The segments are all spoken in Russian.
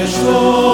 Krishna.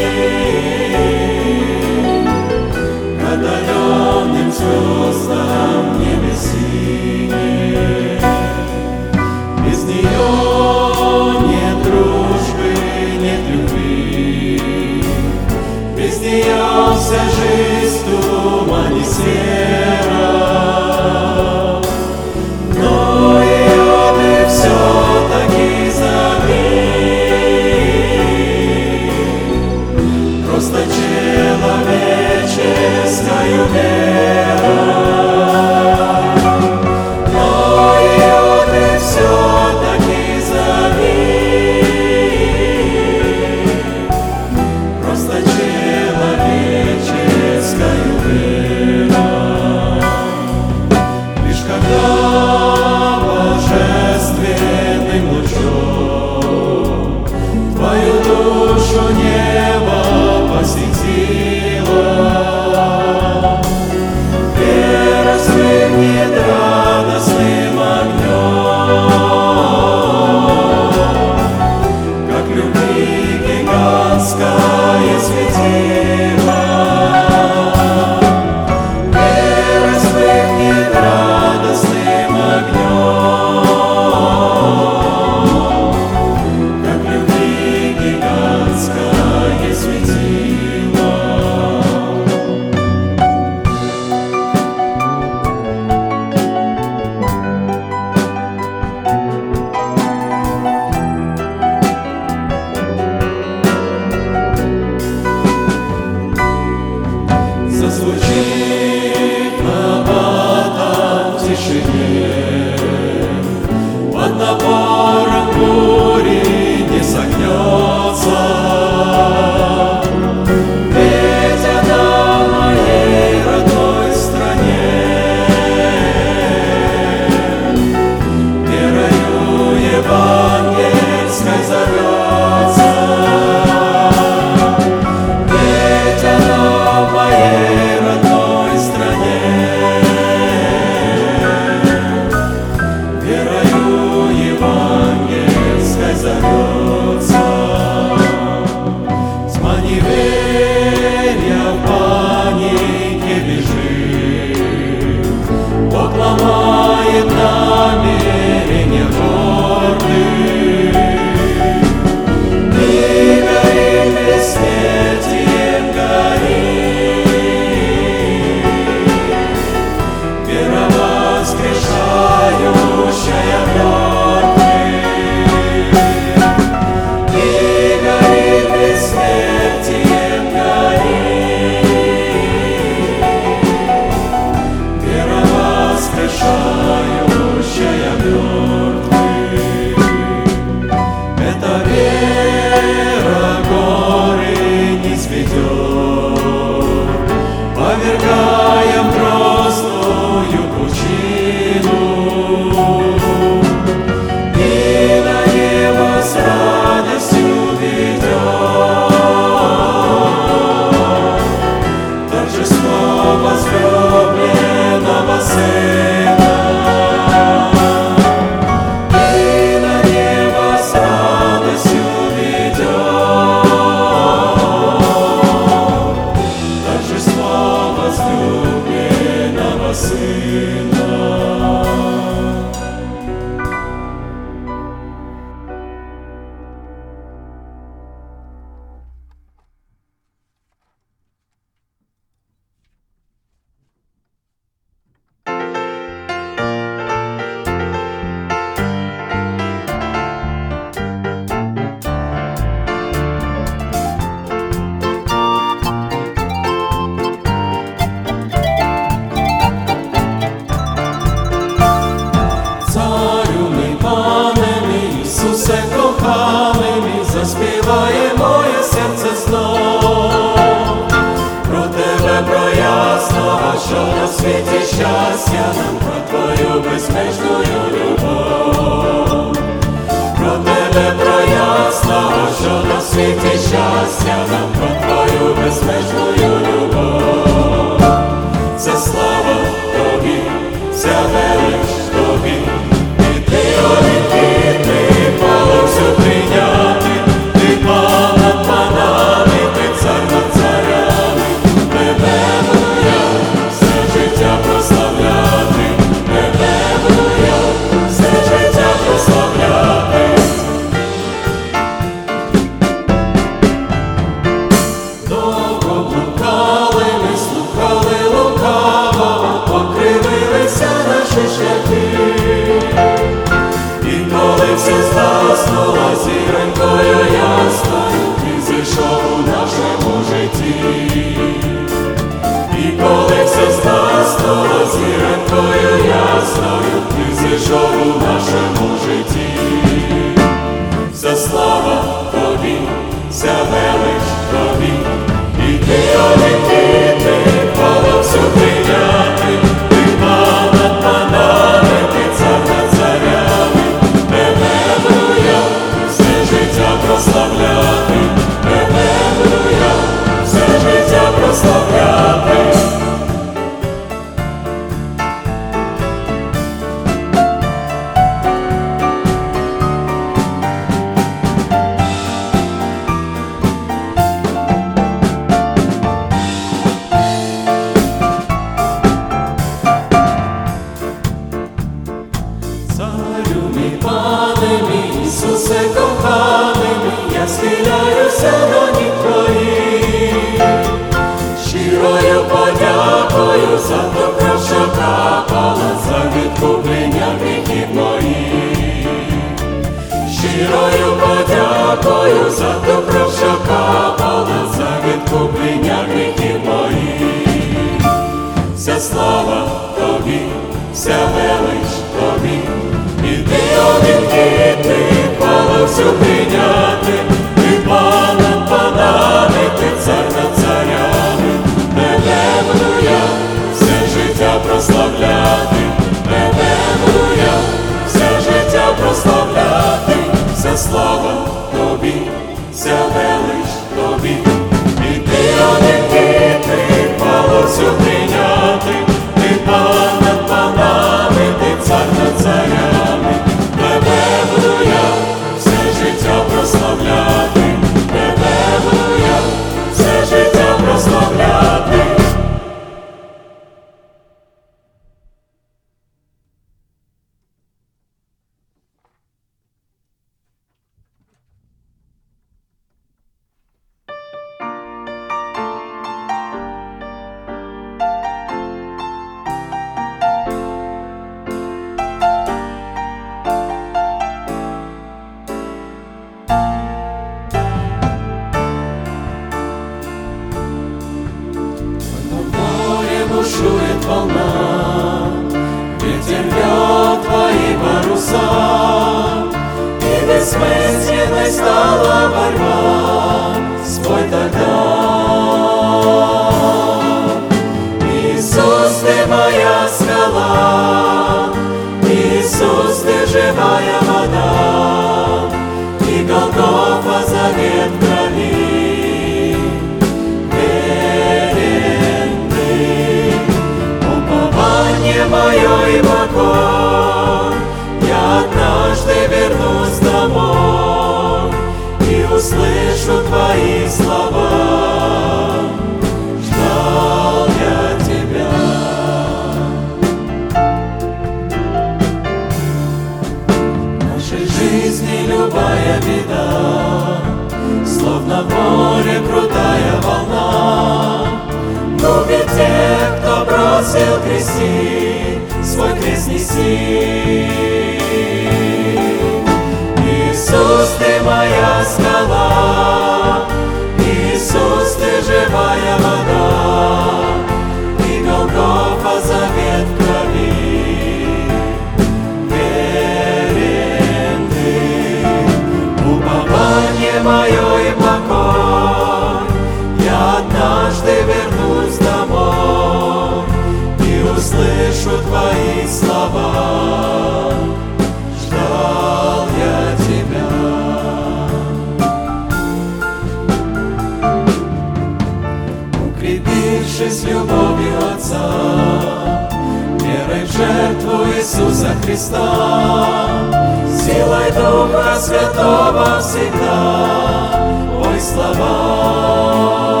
Иисуса Христа, силой Духа Святого всегда, Ой, слова.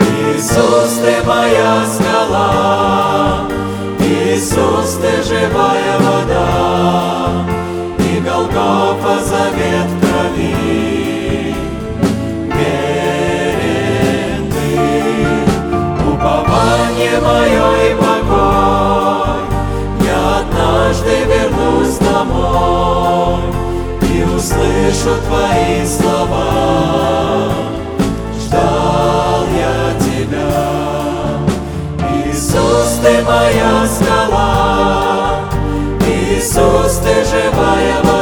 Иисус, Ты моя скала, Иисус, Ты живая вода, И Голгофа завет крови. Верен Ты, упование мое и услышу Твои слова. Ждал я Тебя, Иисус, Ты моя скала, Иисус, Ты живая вода,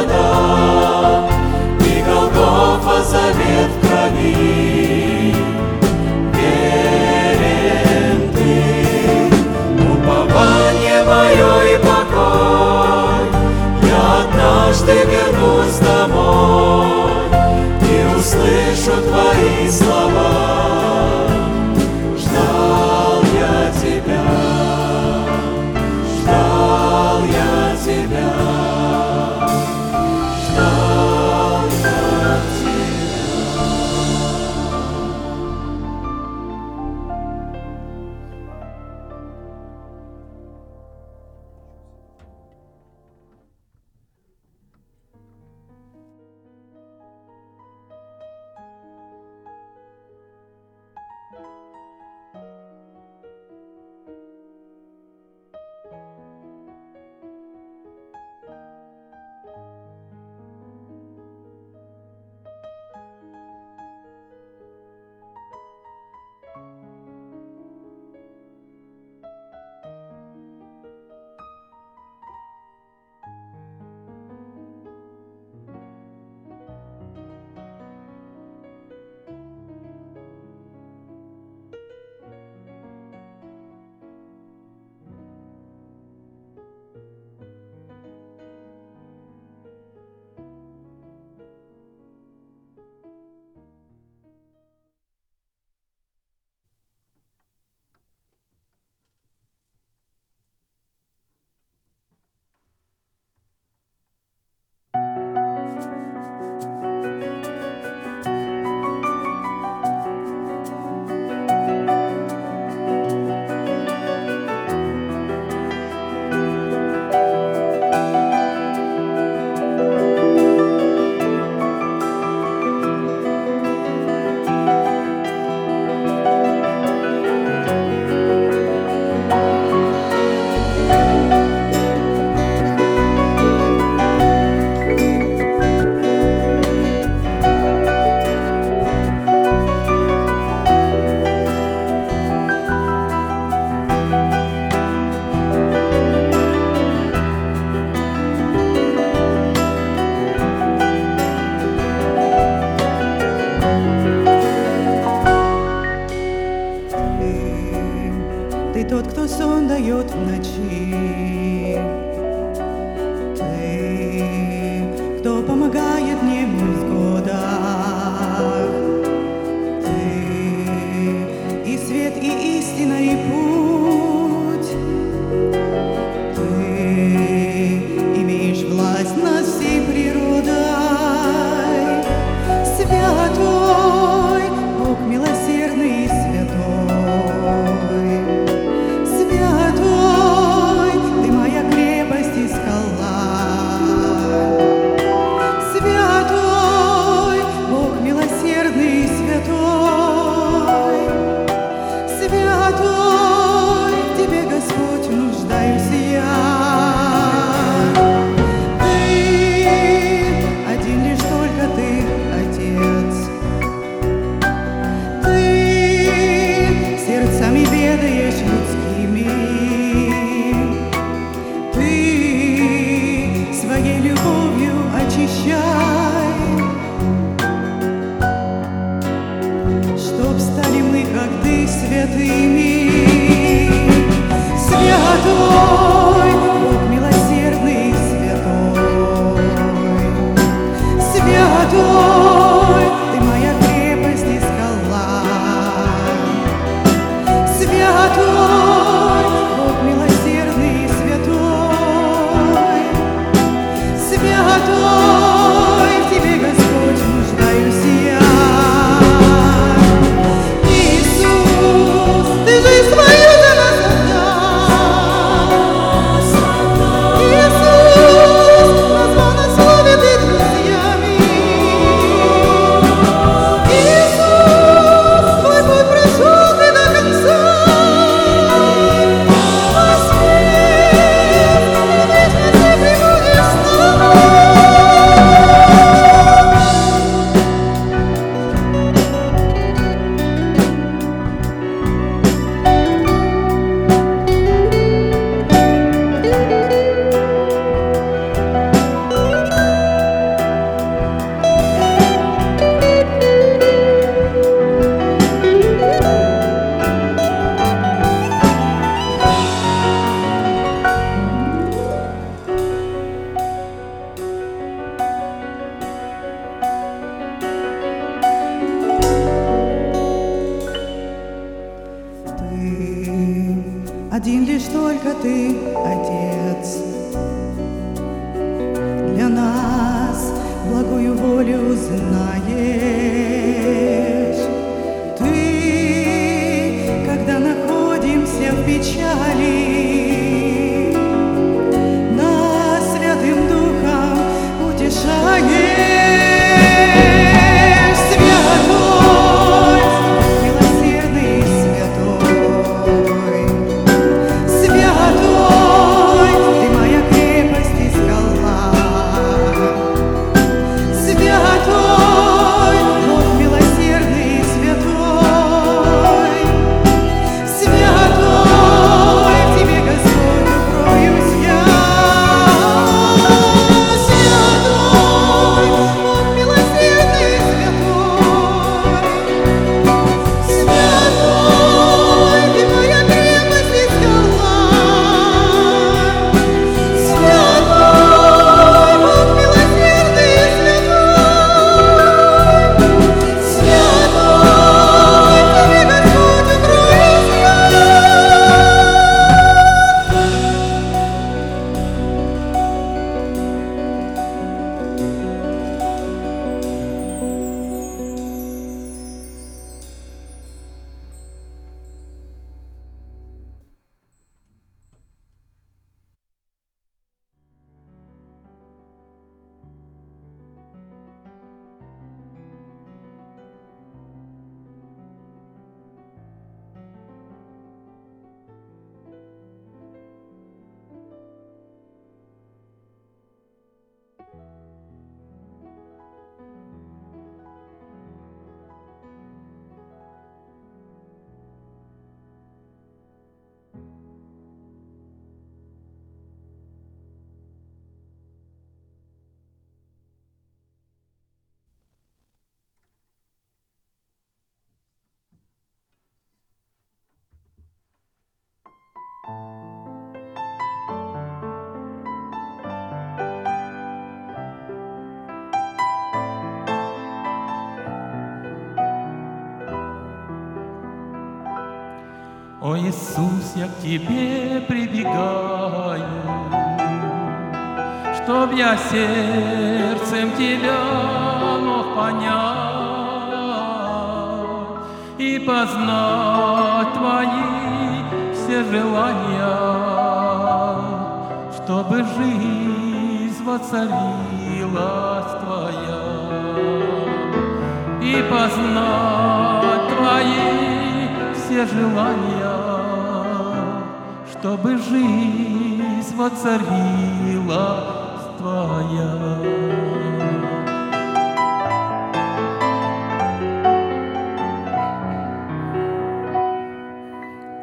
Твоя.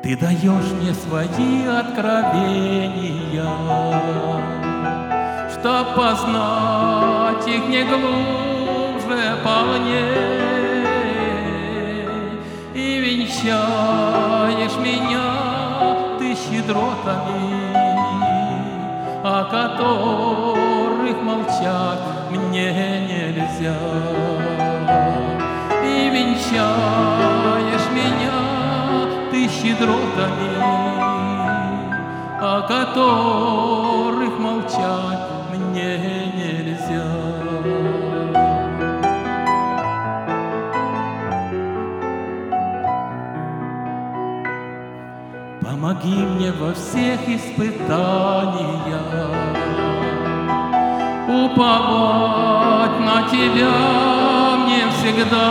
Ты даешь мне свои откровения, Чтоб познать их не глубже полней, И венчаешь меня ты щедротами, О которых молчать мне нельзя. И венчаешь меня ты щедротами, о которых молчать мне нельзя. Помоги мне во всех испытаниях уповать на Тебя мне всегда.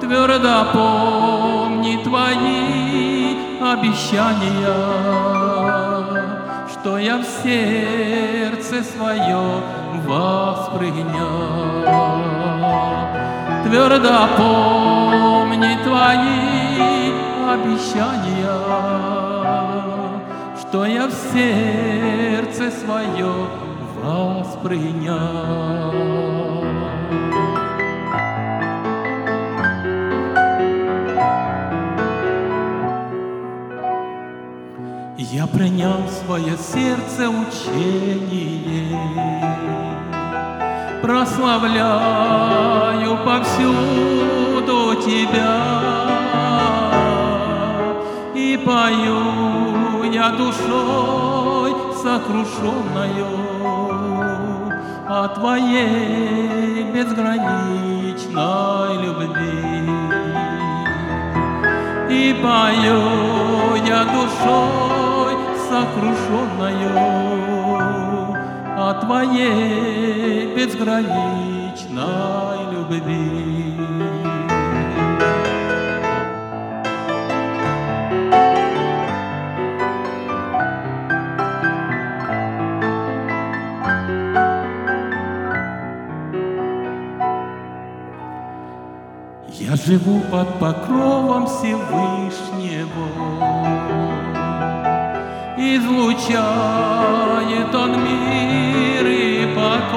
Твердо помни Твои обещания, что я в сердце свое воспринял. Твердо помни Твои обещания, что я в сердце свое воспринял. Я принял в свое сердце учение, прославляю повсюду Тебя и пою я душой сокрушенною о Твоей безграничной любви. И пою я душой сокрушенною о Твоей безграничной любви. Под покровом Всевышнего, Излучает Он мир и покой.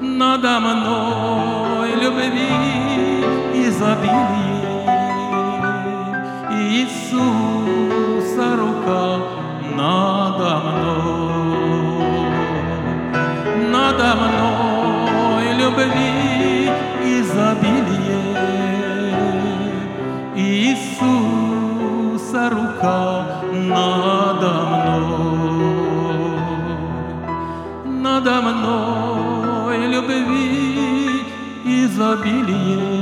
Надо мной любви изобилие, Иисуса рука надо мной. Надо мной любви Рука надо мной, надо мной любви изобилие,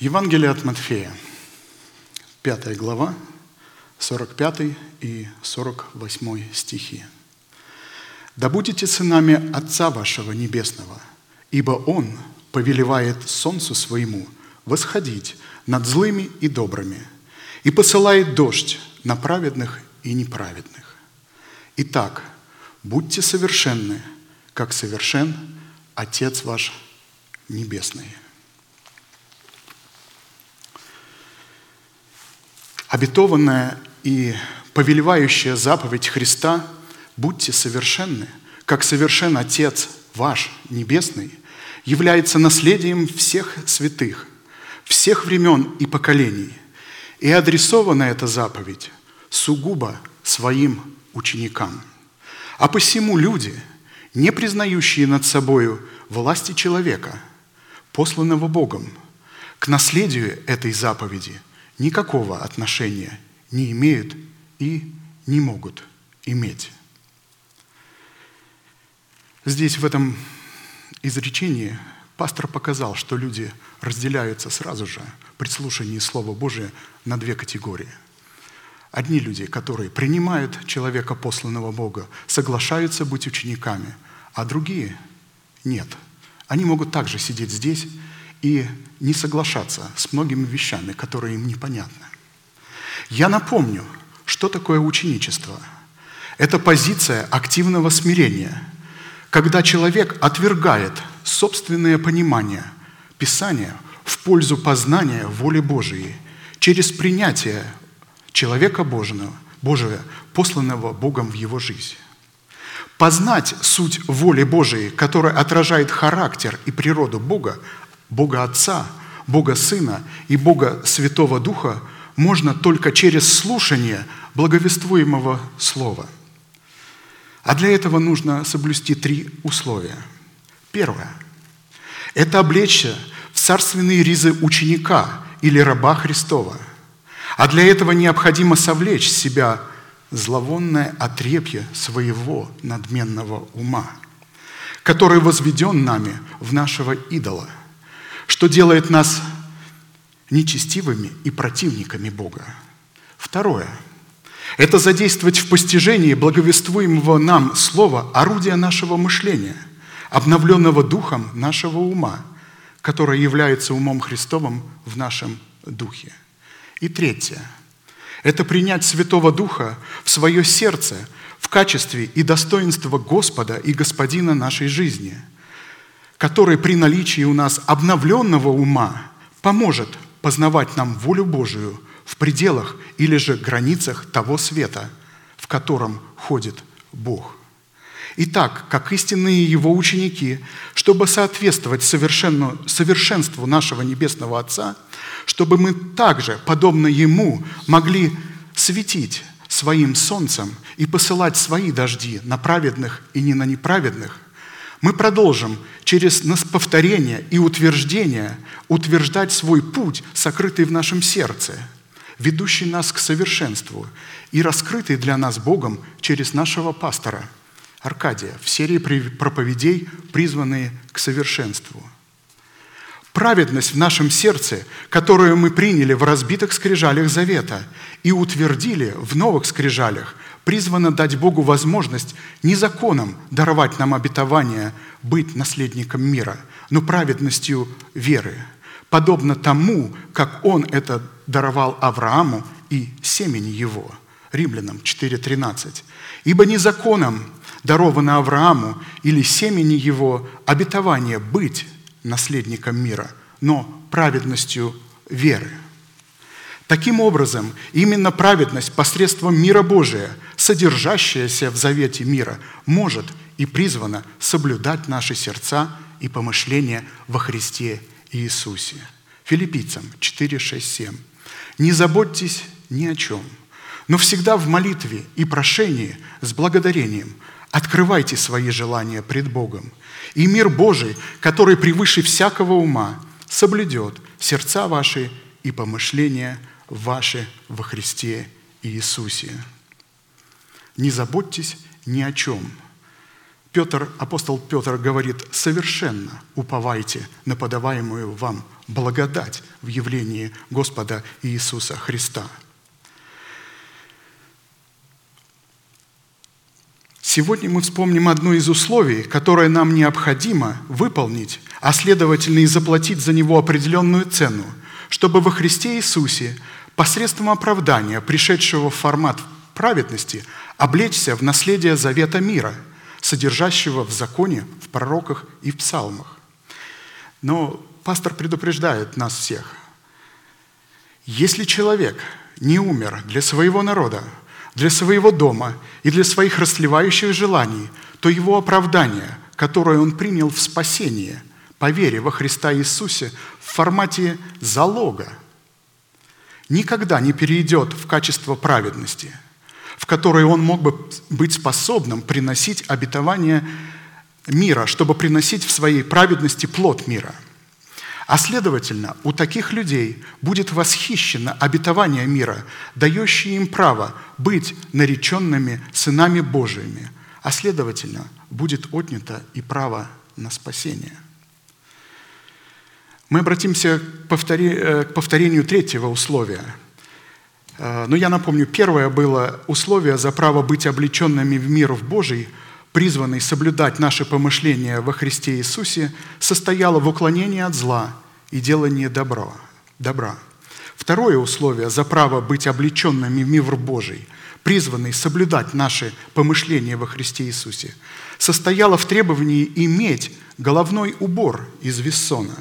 Евангелие от Матфея, 5 глава, 45 и 48 стихи. «Да будете сынами Отца вашего Небесного, ибо Он повелевает солнцу своему восходить над злыми и добрыми, и посылает дождь на праведных и неправедных. Итак, будьте совершенны, как совершен Отец ваш Небесный». Обетованная и повелевающая заповедь Христа «Будьте совершенны, как совершен Отец ваш Небесный» является наследием всех святых, всех времен и поколений. И адресована эта заповедь сугубо своим ученикам. А посему люди, не признающие над собою власти человека, посланного Богом, к наследию этой заповеди никакого отношения не имеют и не могут иметь. Здесь в этом изречении пастор показал, что люди разделяются сразу же при слушании Слова Божия на две категории. Одни люди, которые принимают человека, посланного Бога, соглашаются быть учениками, а другие – нет. Они могут также сидеть здесь и не соглашаться с многими вещами, которые им непонятны. Я напомню, что такое ученичество. Это позиция активного смирения, когда человек отвергает собственное понимание Писания в пользу познания воли Божией через принятие человека Божьего, Божия, посланного Богом в его жизнь. Познать суть воли Божией, которая отражает характер и природу Бога, Бога Отца, Бога Сына и Бога Святого Духа можно только через слушание благовествуемого Слова. А для этого нужно соблюсти три условия. Первое – это облечься в царственные ризы ученика или раба Христова. А для этого необходимо совлечь с себя зловонное отрепье своего надменного ума, который возведен нами в нашего идола – что делает нас нечестивыми и противниками Бога. Второе – это задействовать в постижении благовествуемого нам слова орудия нашего мышления, обновленного духом нашего ума, которое является умом Христовым в нашем духе. И третье – это принять Святого Духа в свое сердце в качестве и достоинство Господа и Господина нашей жизни – который при наличии у нас обновленного ума поможет познавать нам волю Божию в пределах или же границах того света, в котором ходит Бог. Итак, как истинные Его ученики, чтобы соответствовать совершенству нашего Небесного Отца, чтобы мы также, подобно Ему, могли светить своим солнцем и посылать свои дожди на праведных и не на неправедных – мы продолжим через повторение и утверждение утверждать свой путь, сокрытый в нашем сердце, ведущий нас к совершенству и раскрытый для нас Богом через нашего пастора Аркадия в серии проповедей, призванные к совершенству. Праведность в нашем сердце, которую мы приняли в разбитых скрижалях завета и утвердили в новых скрижалях – призвана дать Богу возможность не законом даровать нам обетование быть наследником мира, но праведностью веры, подобно тому, как Он это даровал Аврааму и семени его. Римлянам 4.13. «Ибо не законом даровано Аврааму или семени его обетование быть наследником мира, но праведностью веры». Таким образом, именно праведность посредством мира Божия, содержащаяся в завете мира, может и призвана соблюдать наши сердца и помышления во Христе Иисусе. Филиппийцам 4, 6, 7. «Не заботьтесь ни о чем, но всегда в молитве и прошении с благодарением открывайте свои желания пред Богом, и мир Божий, который превыше всякого ума, соблюдет сердца ваши и помышления ваши во Христе Иисусе. Не заботьтесь ни о чем. Петр, апостол Петр говорит, совершенно уповайте на подаваемую вам благодать в явлении Господа Иисуса Христа. Сегодня мы вспомним одно из условий, которое нам необходимо выполнить, а следовательно и заплатить за него определенную цену, чтобы во Христе Иисусе посредством оправдания, пришедшего в формат праведности, облечься в наследие завета мира, содержащего в законе, в пророках и в псалмах. Но пастор предупреждает нас всех. Если человек не умер для своего народа, для своего дома и для своих расслевающих желаний, то его оправдание, которое он принял в спасение по вере во Христа Иисусе в формате залога, никогда не перейдет в качество праведности, в которое он мог бы быть способным приносить обетование мира, чтобы приносить в своей праведности плод мира – а следовательно, у таких людей будет восхищено обетование мира, дающее им право быть нареченными сынами Божиими, а следовательно, будет отнято и право на спасение. Мы обратимся к э, повторению третьего условия. Э, но я напомню, первое было условие за право быть облеченными в мир в Божий – призванный соблюдать наши помышления во Христе Иисусе, состояла в уклонении от зла и делании добра. добра. Второе условие за право быть облеченными в мир Божий, призванный соблюдать наши помышления во Христе Иисусе, состояло в требовании иметь головной убор из вессона.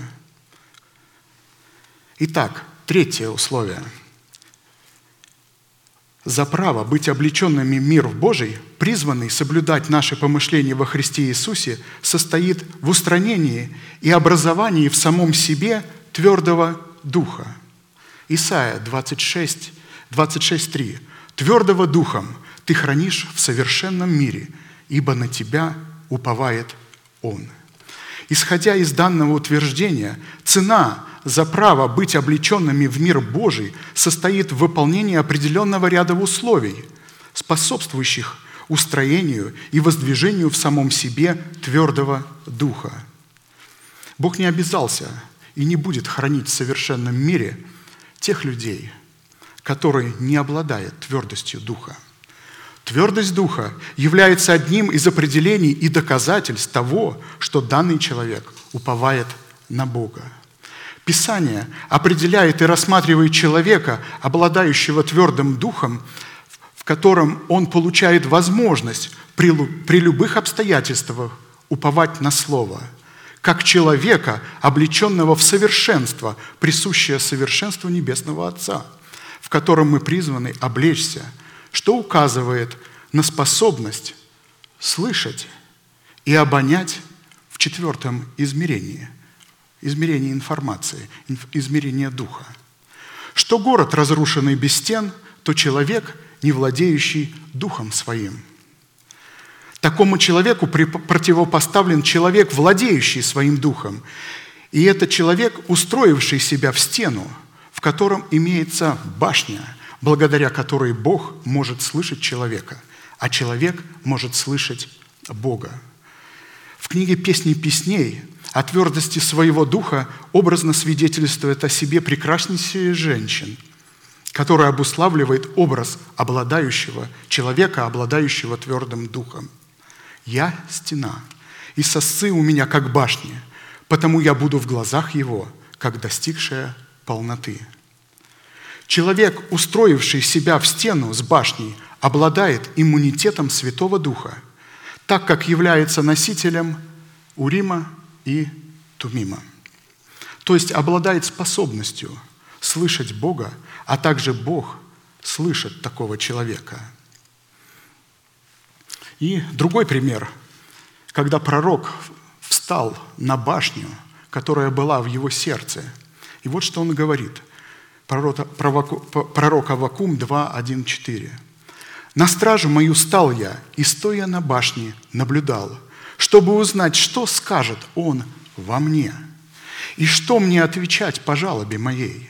Итак, третье условие – за право быть облеченными в мир Божий, призванный соблюдать наши помышления во Христе Иисусе, состоит в устранении и образовании в самом себе твердого духа. Исайя 26, 26.3. «Твердого духом ты хранишь в совершенном мире, ибо на тебя уповает Он». Исходя из данного утверждения, цена за право быть облеченными в мир Божий состоит в выполнении определенного ряда условий, способствующих устроению и воздвижению в самом себе твердого духа. Бог не обязался и не будет хранить в совершенном мире тех людей, которые не обладают твердостью духа – Твердость духа является одним из определений и доказательств того, что данный человек уповает на Бога. Писание определяет и рассматривает человека, обладающего твердым духом, в котором он получает возможность при, при любых обстоятельствах уповать на Слово, как человека, облеченного в совершенство, присущее совершенству Небесного Отца, в котором мы призваны облечься – что указывает на способность слышать и обонять в четвертом измерении, измерении информации, измерении духа. Что город, разрушенный без стен, то человек, не владеющий духом своим. Такому человеку противопоставлен человек, владеющий своим духом. И это человек, устроивший себя в стену, в котором имеется башня – благодаря которой Бог может слышать человека, а человек может слышать Бога. В книге «Песни песней» о твердости своего духа образно свидетельствует о себе прекраснейшая женщин, которая обуславливает образ обладающего, человека, обладающего твердым духом. «Я – стена, и сосцы у меня, как башни, потому я буду в глазах его, как достигшая полноты». Человек, устроивший себя в стену с башней, обладает иммунитетом Святого Духа, так как является носителем Урима и Тумима. То есть обладает способностью слышать Бога, а также Бог слышит такого человека. И другой пример, когда пророк встал на башню, которая была в его сердце. И вот что он говорит – пророк Авакум 2, 1, 4. «На стражу мою стал я, и, стоя на башне, наблюдал, чтобы узнать, что скажет он во мне, и что мне отвечать по жалобе моей.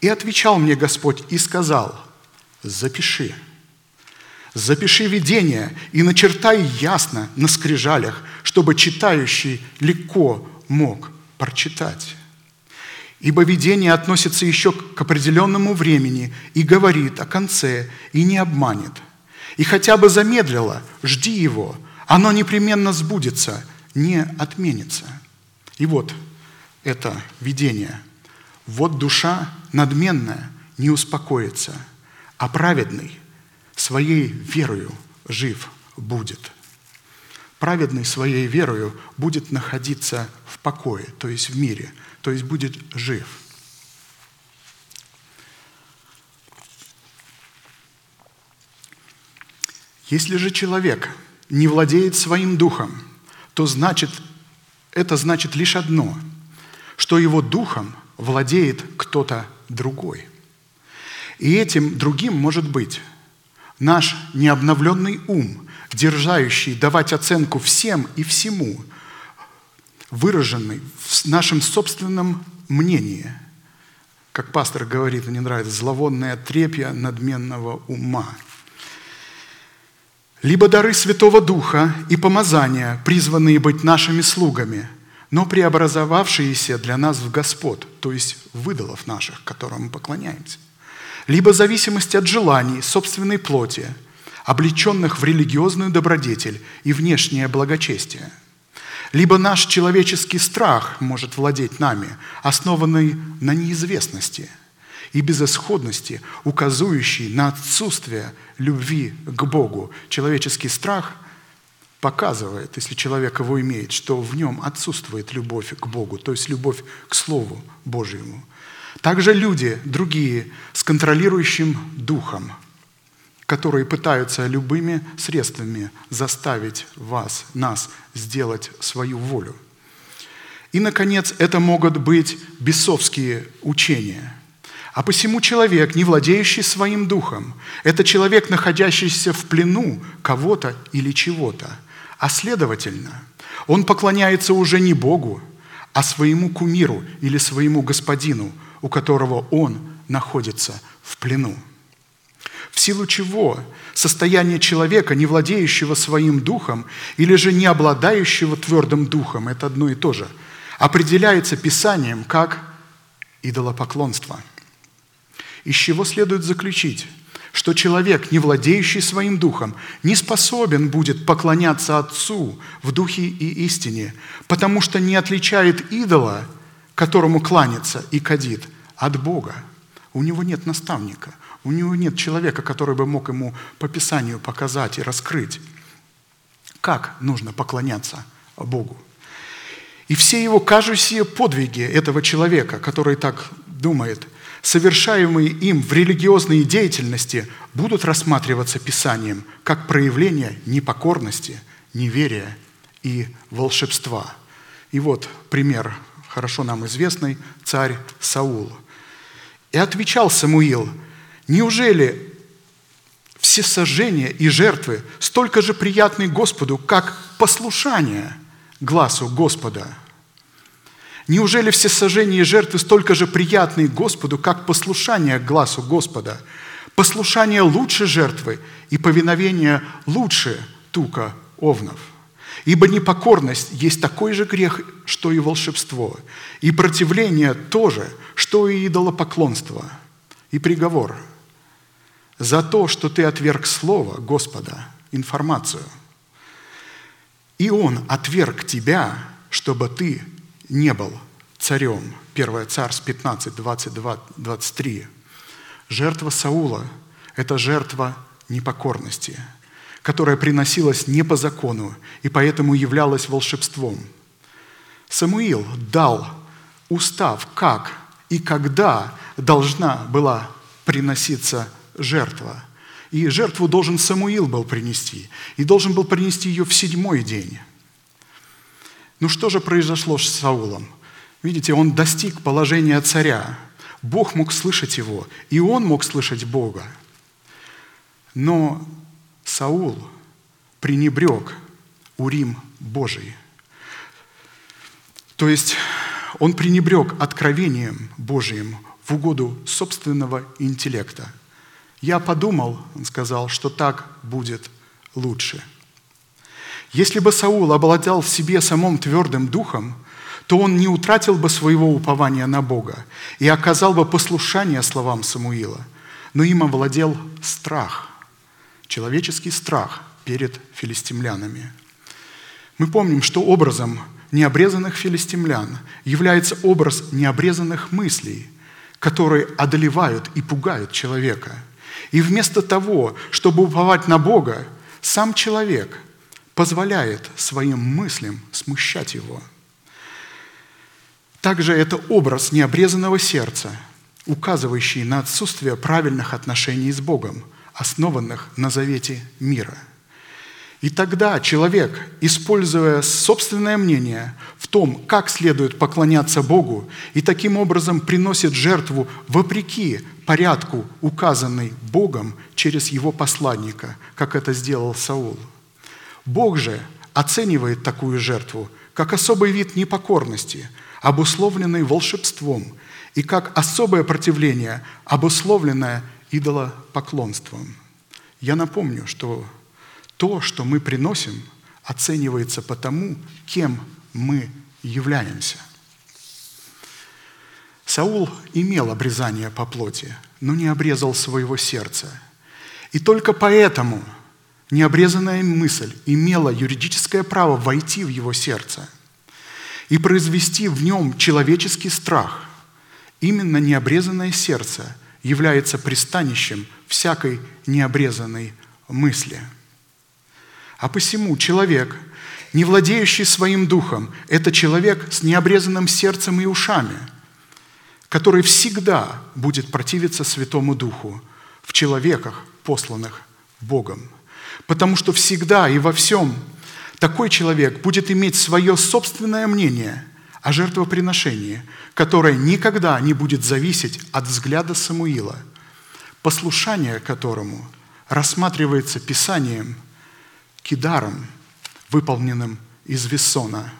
И отвечал мне Господь и сказал, запиши, запиши видение и начертай ясно на скрижалях, чтобы читающий легко мог прочитать. Ибо видение относится еще к определенному времени и говорит о конце, и не обманет. И хотя бы замедлило, жди его, оно непременно сбудется, не отменится. И вот это видение. Вот душа надменная не успокоится, а праведный своей верою жив будет. Праведный своей верою будет находиться в покое, то есть в мире, то есть будет жив. Если же человек не владеет своим духом, то значит, это значит лишь одно, что его духом владеет кто-то другой. И этим другим может быть наш необновленный ум, держащий давать оценку всем и всему, выраженный в нашем собственном мнении. Как пастор говорит, мне нравится, зловонное трепье надменного ума. Либо дары Святого Духа и помазания, призванные быть нашими слугами, но преобразовавшиеся для нас в Господ, то есть выдалов наших, которым мы поклоняемся – либо зависимость от желаний собственной плоти, облеченных в религиозную добродетель и внешнее благочестие. Либо наш человеческий страх может владеть нами, основанный на неизвестности и безысходности, указывающий на отсутствие любви к Богу. Человеческий страх показывает, если человек его имеет, что в нем отсутствует любовь к Богу, то есть любовь к Слову Божьему – также люди, другие, с контролирующим духом, которые пытаются любыми средствами заставить вас, нас, сделать свою волю. И, наконец, это могут быть бесовские учения. А посему человек, не владеющий своим духом, это человек, находящийся в плену кого-то или чего-то. А следовательно, он поклоняется уже не Богу, а своему кумиру или своему господину – у которого он находится в плену. В силу чего состояние человека, не владеющего своим духом или же не обладающего твердым духом, это одно и то же, определяется Писанием как идолопоклонство. Из чего следует заключить, что человек, не владеющий своим духом, не способен будет поклоняться Отцу в духе и истине, потому что не отличает идола, которому кланяется и кадит, от Бога. У него нет наставника, у него нет человека, который бы мог ему по Писанию показать и раскрыть, как нужно поклоняться Богу. И все его кажущие подвиги этого человека, который так думает, совершаемые им в религиозной деятельности, будут рассматриваться Писанием как проявление непокорности, неверия и волшебства. И вот пример, хорошо нам известный, царь Саул – и отвечал Самуил, неужели все сожжения и жертвы столько же приятны Господу, как послушание глазу Господа? Неужели все сожжения и жертвы столько же приятны Господу, как послушание глазу Господа? Послушание лучше жертвы и повиновение лучше тука овнов – Ибо непокорность есть такой же грех, что и волшебство, и противление тоже, что и идолопоклонство, и приговор за то, что ты отверг Слово Господа, информацию. И Он отверг тебя, чтобы ты не был царем. 1 Царств 15, 22, 23. Жертва Саула – это жертва непокорности – которая приносилась не по закону и поэтому являлась волшебством. Самуил дал устав, как и когда должна была приноситься жертва. И жертву должен Самуил был принести. И должен был принести ее в седьмой день. Ну что же произошло с Саулом? Видите, он достиг положения царя. Бог мог слышать его, и он мог слышать Бога. Но Саул пренебрег Урим Божий. То есть он пренебрег откровением Божиим в угоду собственного интеллекта. Я подумал, он сказал, что так будет лучше. Если бы Саул обладал в себе самым твердым духом, то он не утратил бы своего упования на Бога и оказал бы послушание словам Самуила, но им овладел страх, человеческий страх перед филистимлянами. Мы помним, что образом необрезанных филистимлян является образ необрезанных мыслей, которые одолевают и пугают человека. И вместо того, чтобы уповать на Бога, сам человек позволяет своим мыслям смущать его. Также это образ необрезанного сердца, указывающий на отсутствие правильных отношений с Богом, основанных на завете мира – и тогда человек, используя собственное мнение в том, как следует поклоняться Богу, и таким образом приносит жертву вопреки порядку, указанный Богом через его посланника, как это сделал Саул. Бог же оценивает такую жертву как особый вид непокорности, обусловленный волшебством, и как особое противление, обусловленное идолопоклонством. Я напомню, что то, что мы приносим, оценивается по тому, кем мы являемся. Саул имел обрезание по плоти, но не обрезал своего сердца. И только поэтому необрезанная мысль имела юридическое право войти в его сердце и произвести в нем человеческий страх. Именно необрезанное сердце является пристанищем всякой необрезанной мысли – а посему человек, не владеющий своим духом, это человек с необрезанным сердцем и ушами, который всегда будет противиться Святому Духу в человеках, посланных Богом. Потому что всегда и во всем такой человек будет иметь свое собственное мнение о жертвоприношении, которое никогда не будет зависеть от взгляда Самуила, послушание которому рассматривается Писанием – кидаром, выполненным из вессона.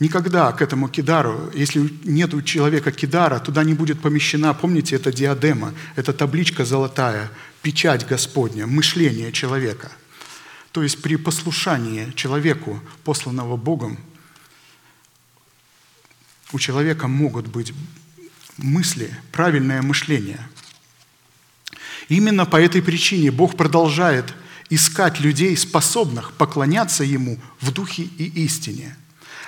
Никогда к этому кидару, если нет у человека кидара, туда не будет помещена, помните, это диадема, это табличка золотая, печать Господня, мышление человека. То есть при послушании человеку, посланного Богом, у человека могут быть мысли, правильное мышление. Именно по этой причине Бог продолжает искать людей, способных поклоняться Ему в духе и истине,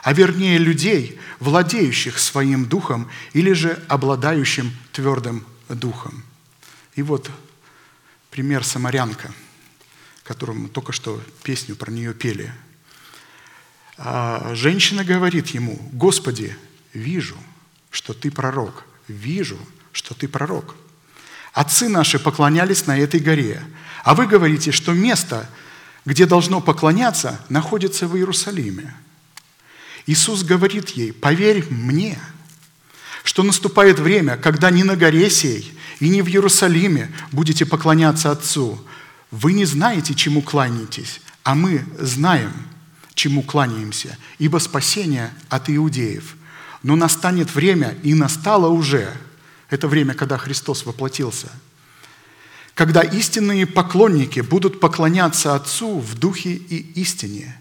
а вернее людей, владеющих своим духом или же обладающим твердым духом. И вот пример самарянка, которую мы только что песню про нее пели. А женщина говорит ему, «Господи, вижу, что ты пророк, вижу, что ты пророк». Отцы наши поклонялись на этой горе, а вы говорите, что место, где должно поклоняться, находится в Иерусалиме. Иисус говорит ей, поверь мне, что наступает время, когда ни на горе сей и ни в Иерусалиме будете поклоняться Отцу. Вы не знаете, чему кланяетесь, а мы знаем, чему кланяемся, ибо спасение от иудеев. Но настанет время, и настало уже, это время, когда Христос воплотился – когда истинные поклонники будут поклоняться Отцу в духе и истине.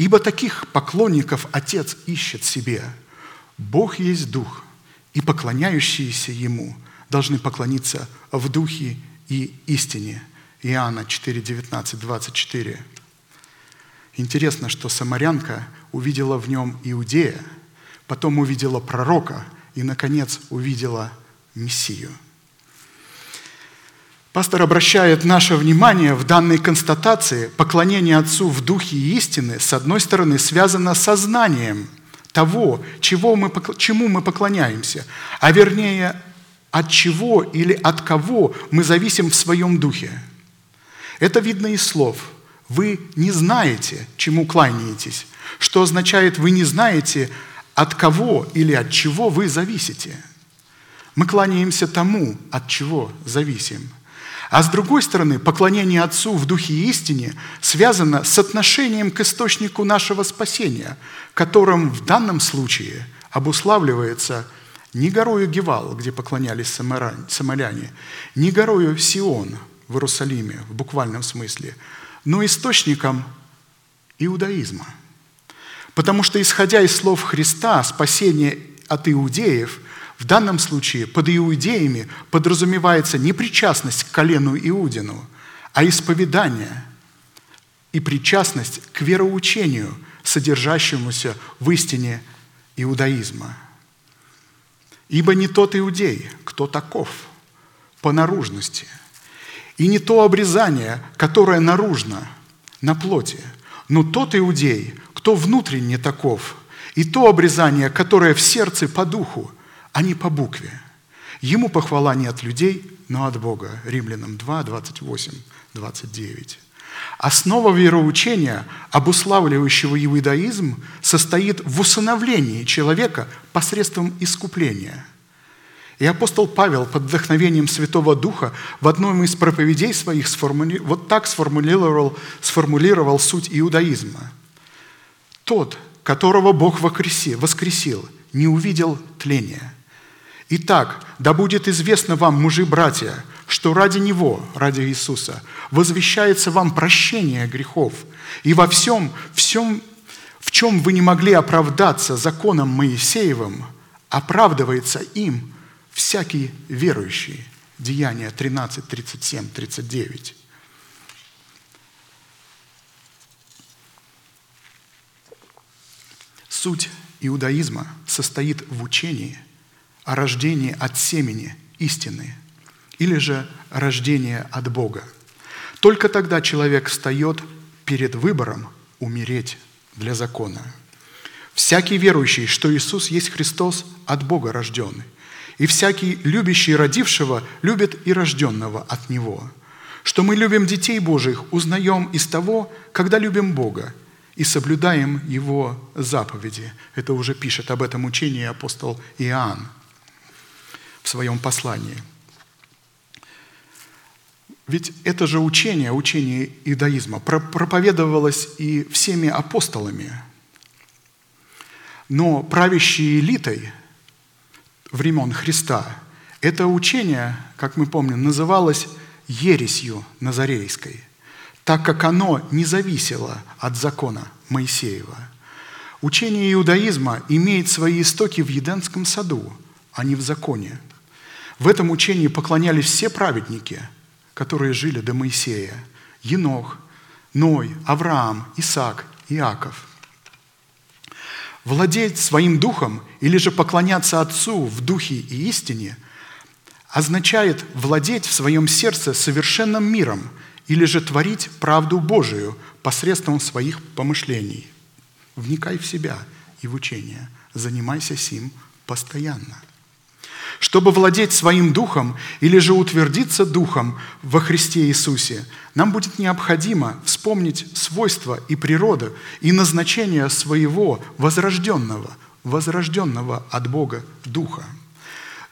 Ибо таких поклонников Отец ищет себе. Бог есть Дух, и поклоняющиеся Ему должны поклониться в духе и истине. Иоанна 4, 19, 24. Интересно, что самарянка увидела в нем иудея, потом увидела пророка и, наконец, увидела Мессию – Пастор обращает наше внимание в данной констатации поклонение Отцу в духе и истины, с одной стороны, связано с сознанием того, чего мы, чему мы поклоняемся, а вернее, от чего или от кого мы зависим в своем духе. Это видно из слов. Вы не знаете, чему кланяетесь, что означает, вы не знаете, от кого или от чего вы зависите. Мы кланяемся тому, от чего зависим – а с другой стороны, поклонение Отцу в Духе истине связано с отношением к источнику нашего спасения, которым в данном случае обуславливается не горою Гевал, где поклонялись самаряне, не горою Сион в Иерусалиме в буквальном смысле, но источником иудаизма. Потому что, исходя из слов Христа, спасение от иудеев, в данном случае под иудеями подразумевается не причастность к колену Иудину, а исповедание и причастность к вероучению, содержащемуся в истине иудаизма. Ибо не тот иудей, кто таков по наружности, и не то обрезание, которое наружно, на плоти, но тот иудей, кто внутренне таков, и то обрезание, которое в сердце по духу, а не по букве. Ему похвала не от людей, но от Бога. Римлянам 2, 28, 29. Основа вероучения, обуславливающего иудаизм, состоит в усыновлении человека посредством искупления. И апостол Павел под вдохновением Святого Духа в одном из проповедей своих сформули... вот так сформулировал, сформулировал суть иудаизма. Тот, которого Бог воскресил, не увидел тления. Итак, да будет известно вам, мужи-братья, что ради Него, ради Иисуса, возвещается вам прощение грехов. И во всем, всем, в чем вы не могли оправдаться законом Моисеевым, оправдывается им всякий верующий. Деяние 13, 37, 39. Суть иудаизма состоит в учении о рождении от семени истины или же рождение от Бога. Только тогда человек встает перед выбором умереть для закона. Всякий верующий, что Иисус есть Христос, от Бога рожденный. И всякий любящий родившего любит и рожденного от Него. Что мы любим детей Божьих, узнаем из того, когда любим Бога и соблюдаем Его заповеди. Это уже пишет об этом учении апостол Иоанн своем послании – ведь это же учение, учение иудаизма, проповедовалось и всеми апостолами. Но правящей элитой времен Христа это учение, как мы помним, называлось ересью назарейской, так как оно не зависело от закона Моисеева. Учение иудаизма имеет свои истоки в Еденском саду, а не в законе. В этом учении поклонялись все праведники – которые жили до Моисея. Енох, Ной, Авраам, Исаак, Иаков. Владеть своим духом или же поклоняться Отцу в духе и истине означает владеть в своем сердце совершенным миром или же творить правду Божию посредством своих помышлений. Вникай в себя и в учение. Занимайся сим постоянно – чтобы владеть своим духом или же утвердиться духом во Христе Иисусе, нам будет необходимо вспомнить свойства и природу и назначение своего возрожденного, возрожденного от Бога духа.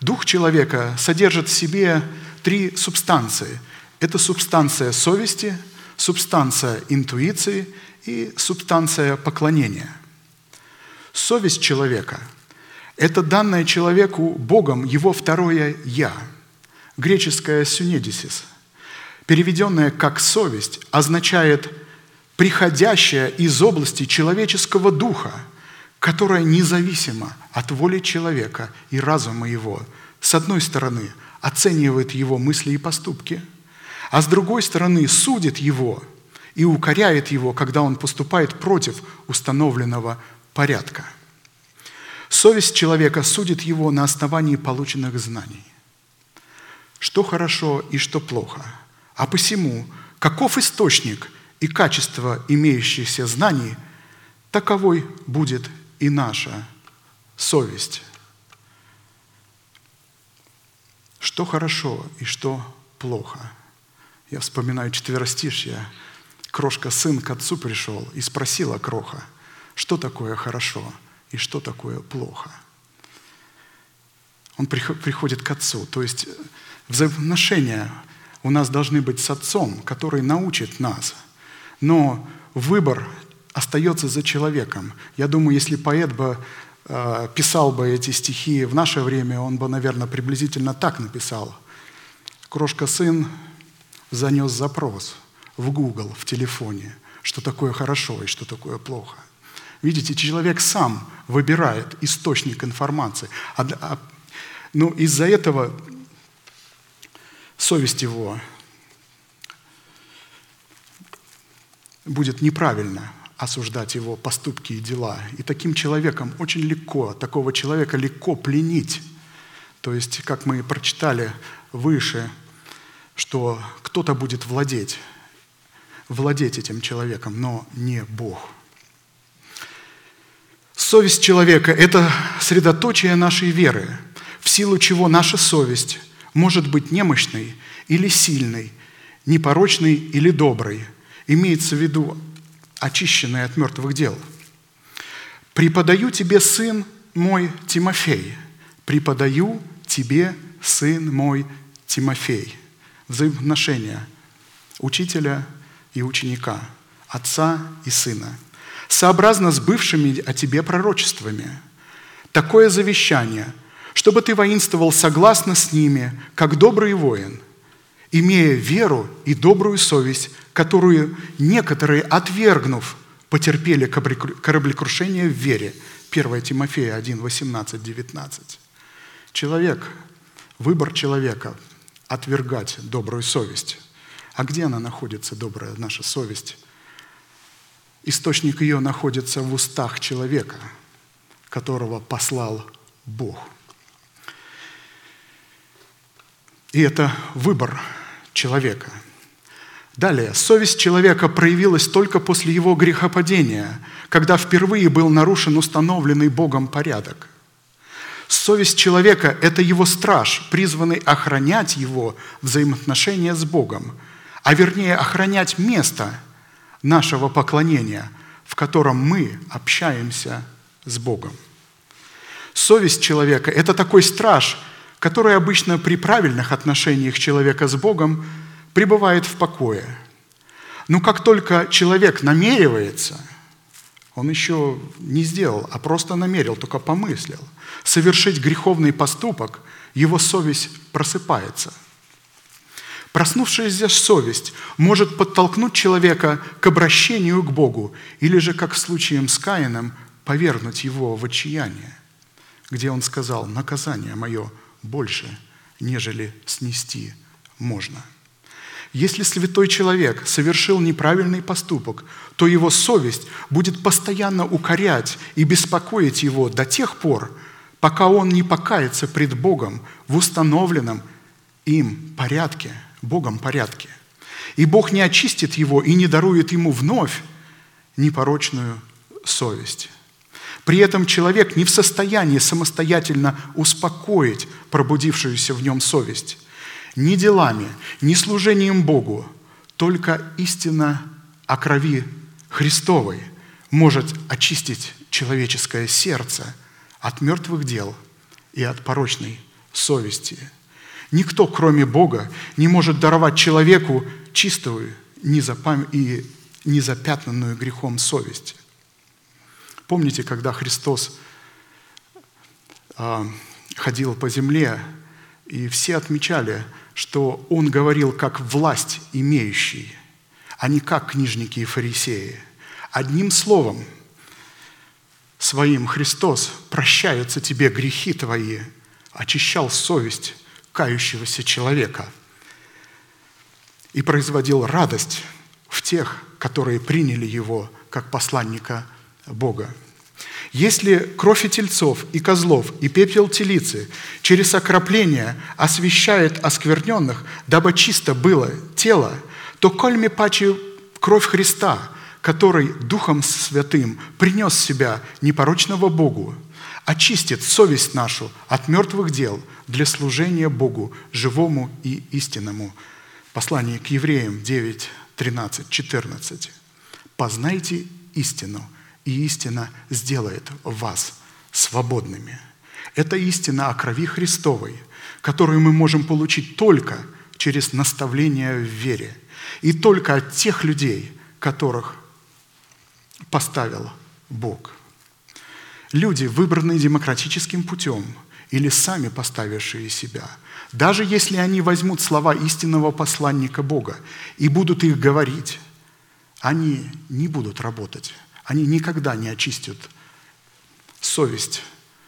Дух человека содержит в себе три субстанции. Это субстанция совести, субстанция интуиции и субстанция поклонения. Совесть человека – это данное человеку Богом его второе «я». Греческое «сюнедисис», переведенное как «совесть», означает «приходящая из области человеческого духа», которая независимо от воли человека и разума его, с одной стороны, оценивает его мысли и поступки, а с другой стороны, судит его и укоряет его, когда он поступает против установленного порядка – Совесть человека судит его на основании полученных знаний. Что хорошо и что плохо. А посему, каков источник и качество имеющихся знаний, таковой будет и наша совесть. Что хорошо и что плохо. Я вспоминаю четверостишье. Крошка сын к отцу пришел и спросила кроха, что такое хорошо – и что такое плохо. Он приходит к Отцу. То есть взаимоотношения у нас должны быть с Отцом, который научит нас. Но выбор остается за человеком. Я думаю, если поэт бы э, писал бы эти стихи в наше время, он бы, наверное, приблизительно так написал. Крошка-сын занес запрос в Google, в телефоне, что такое хорошо и что такое плохо. Видите, человек сам выбирает источник информации. А, а, ну, из-за этого совесть его будет неправильно осуждать его поступки и дела. И таким человеком очень легко, такого человека легко пленить. То есть, как мы прочитали выше, что кто-то будет владеть, владеть этим человеком, но не Бог. Совесть человека – это средоточие нашей веры, в силу чего наша совесть может быть немощной или сильной, непорочной или доброй. Имеется в виду очищенной от мертвых дел. «Преподаю тебе, сын мой Тимофей, преподаю тебе, сын мой Тимофей». Взаимоотношения учителя и ученика, отца и сына, сообразно с бывшими о тебе пророчествами. Такое завещание, чтобы ты воинствовал согласно с ними, как добрый воин, имея веру и добрую совесть, которую некоторые, отвергнув, потерпели кораблекрушение в вере. 1 Тимофея 1, 18, 19. Человек, выбор человека – отвергать добрую совесть. А где она находится, добрая наша совесть? Источник ее находится в устах человека, которого послал Бог. И это выбор человека. Далее, совесть человека проявилась только после его грехопадения, когда впервые был нарушен установленный Богом порядок. Совесть человека – это его страж, призванный охранять его взаимоотношения с Богом, а вернее охранять место нашего поклонения, в котором мы общаемся с Богом. Совесть человека – это такой страж, который обычно при правильных отношениях человека с Богом пребывает в покое. Но как только человек намеревается, он еще не сделал, а просто намерил, только помыслил, совершить греховный поступок, его совесть просыпается. Проснувшаяся совесть может подтолкнуть человека к обращению к Богу или же, как в случае с Каином, повергнуть его в отчаяние, где он сказал, наказание мое больше, нежели снести можно. Если святой человек совершил неправильный поступок, то его совесть будет постоянно укорять и беспокоить его до тех пор, пока он не покается пред Богом в установленном им порядке, Богом порядке. И Бог не очистит его и не дарует ему вновь непорочную совесть. При этом человек не в состоянии самостоятельно успокоить пробудившуюся в нем совесть ни делами, ни служением Богу, только истина о крови Христовой может очистить человеческое сердце от мертвых дел и от порочной совести. Никто, кроме Бога, не может даровать человеку чистую и незапятнанную грехом совесть. Помните, когда Христос а, ходил по земле, и все отмечали, что он говорил как власть имеющий, а не как книжники и фарисеи. Одним словом, своим Христос прощаются тебе грехи твои, очищал совесть кающегося человека и производил радость в тех, которые приняли его как посланника Бога. Если кровь и тельцов, и козлов, и пепел телицы через окропление освещает оскверненных, дабы чисто было тело, то кольми паче кровь Христа, который Духом Святым принес себя непорочного Богу, очистит совесть нашу от мертвых дел для служения Богу, живому и истинному. Послание к евреям 9, 13, 14. «Познайте истину, и истина сделает вас свободными. Это истина о крови Христовой, которую мы можем получить только через наставление в вере и только от тех людей, которых поставил Бог. Люди, выбранные демократическим путем или сами поставившие себя, даже если они возьмут слова истинного посланника Бога и будут их говорить, они не будут работать они никогда не очистят совесть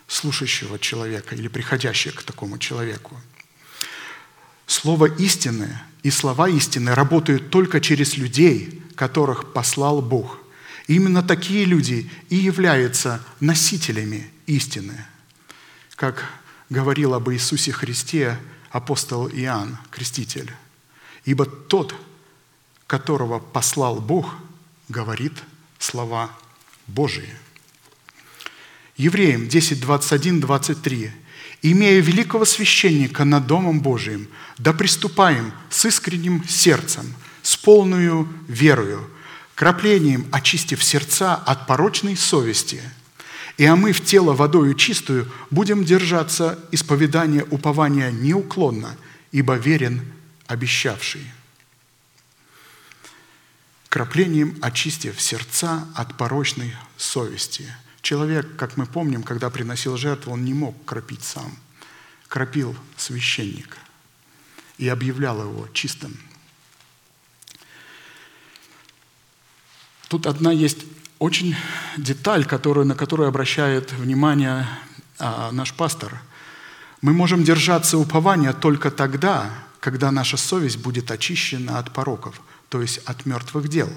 слушающего человека или приходящего к такому человеку. Слово истины и слова истины работают только через людей, которых послал Бог. Именно такие люди и являются носителями истины. Как говорил об Иисусе Христе апостол Иоанн, креститель. Ибо тот, которого послал Бог, говорит слова Божии. Евреям 10, 21, 23. «Имея великого священника над Домом Божиим, да приступаем с искренним сердцем, с полную верою, краплением очистив сердца от порочной совести, и омыв тело водою чистую, будем держаться исповедания упования неуклонно, ибо верен обещавший» краплением очистив сердца от порочной совести. Человек, как мы помним, когда приносил жертву, он не мог кропить сам. Кропил священник и объявлял его чистым. Тут одна есть очень деталь, которую, на которую обращает внимание а, наш пастор. Мы можем держаться упования только тогда, когда наша совесть будет очищена от пороков – то есть от мертвых дел.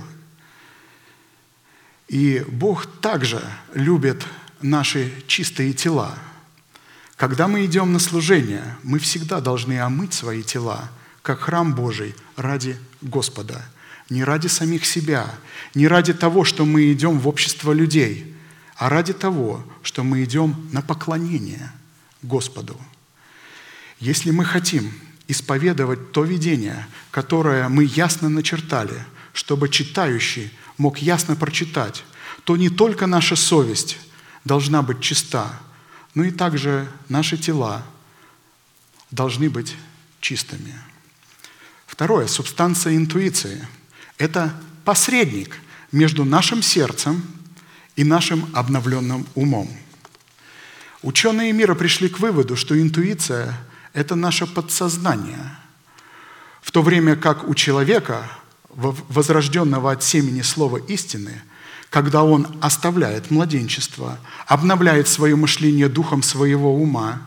И Бог также любит наши чистые тела. Когда мы идем на служение, мы всегда должны омыть свои тела, как храм Божий, ради Господа. Не ради самих себя, не ради того, что мы идем в общество людей, а ради того, что мы идем на поклонение Господу. Если мы хотим исповедовать то видение, которое мы ясно начертали, чтобы читающий мог ясно прочитать, то не только наша совесть должна быть чиста, но и также наши тела должны быть чистыми. Второе, субстанция интуиции – это посредник между нашим сердцем и нашим обновленным умом. Ученые мира пришли к выводу, что интуиция – это наше подсознание. В то время как у человека, возрожденного от семени слова истины, когда он оставляет младенчество, обновляет свое мышление духом своего ума,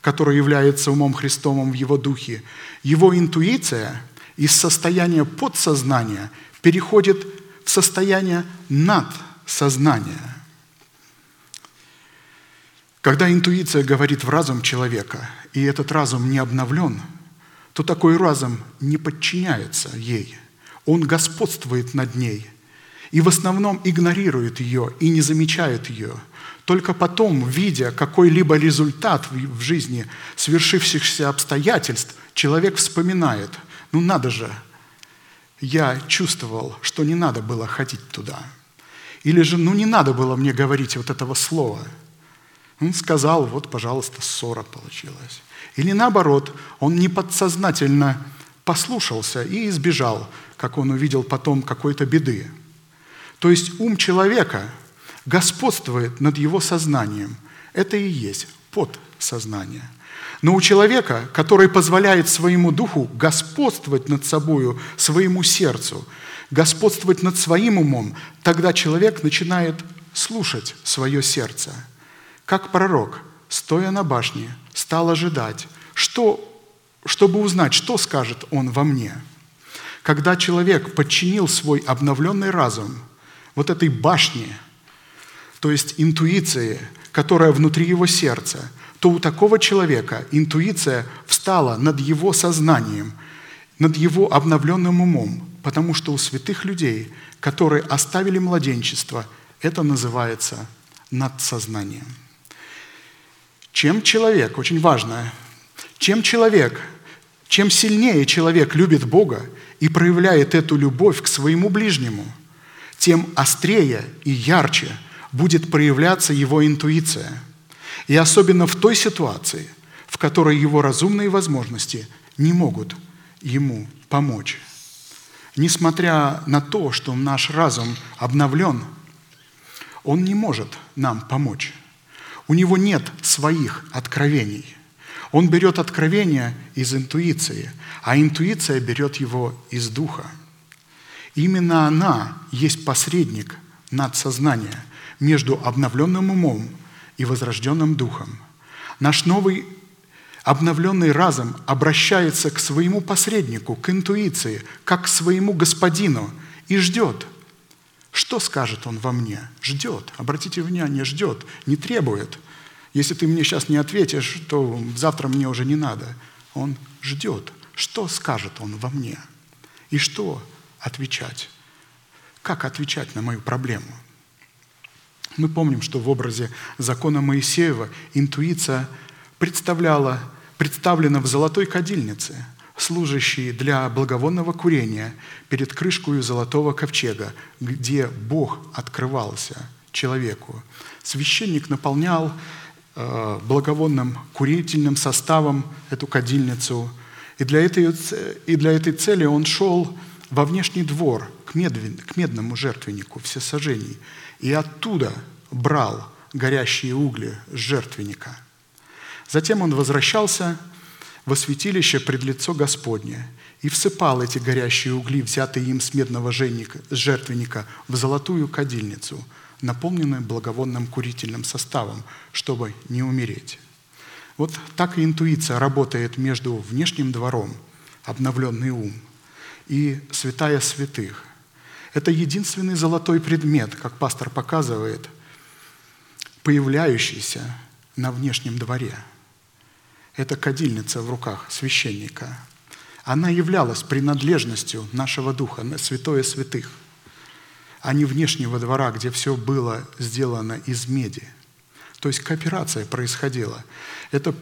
который является умом Христовым в его духе, его интуиция из состояния подсознания переходит в состояние надсознания – когда интуиция говорит в разум человека, и этот разум не обновлен, то такой разум не подчиняется ей. Он господствует над ней и в основном игнорирует ее и не замечает ее. Только потом, видя какой-либо результат в жизни свершившихся обстоятельств, человек вспоминает, ну надо же, я чувствовал, что не надо было ходить туда. Или же, ну не надо было мне говорить вот этого слова – он сказал, вот, пожалуйста, ссора получилась. Или наоборот, он неподсознательно послушался и избежал, как он увидел потом какой-то беды. То есть ум человека господствует над его сознанием. Это и есть подсознание. Но у человека, который позволяет своему духу господствовать над собою, своему сердцу, господствовать над своим умом, тогда человек начинает слушать свое сердце – как пророк, стоя на башне, стал ожидать, что, чтобы узнать, что скажет он во мне. Когда человек подчинил свой обновленный разум вот этой башне, то есть интуиции, которая внутри его сердца, то у такого человека интуиция встала над его сознанием, над его обновленным умом, потому что у святых людей, которые оставили младенчество, это называется надсознанием. Чем человек, очень важно, чем человек, чем сильнее человек любит Бога и проявляет эту любовь к своему ближнему, тем острее и ярче будет проявляться его интуиция. И особенно в той ситуации, в которой его разумные возможности не могут ему помочь. Несмотря на то, что наш разум обновлен, он не может нам помочь. У него нет своих откровений. Он берет откровения из интуиции, а интуиция берет его из духа. Именно она есть посредник надсознания между обновленным умом и возрожденным духом. Наш новый обновленный разум обращается к своему посреднику, к интуиции, как к своему господину и ждет. Что скажет он во мне? Ждет. Обратите внимание, ждет, не требует. Если ты мне сейчас не ответишь, то завтра мне уже не надо. Он ждет. Что скажет он во мне? И что отвечать? Как отвечать на мою проблему? Мы помним, что в образе закона Моисеева интуиция представляла представлена в золотой кадильнице, служащей для благовонного курения перед крышкой золотого ковчега, где Бог открывался человеку. Священник наполнял э, благовонным курительным составом эту кадильницу, и для этой, и для этой цели он шел во внешний двор к, медвен, к медному жертвеннику всесожжений, и оттуда брал горящие угли с жертвенника – Затем он возвращался во святилище пред лицо Господне и всыпал эти горящие угли, взятые им с медного жертвенника, в золотую кадильницу, наполненную благовонным курительным составом, чтобы не умереть. Вот так и интуиция работает между внешним двором, обновленный ум, и святая святых. Это единственный золотой предмет, как пастор показывает, появляющийся на внешнем дворе – это кадильница в руках священника. Она являлась принадлежностью нашего духа, святое святых, а не внешнего двора, где все было сделано из меди. То есть кооперация происходила. Это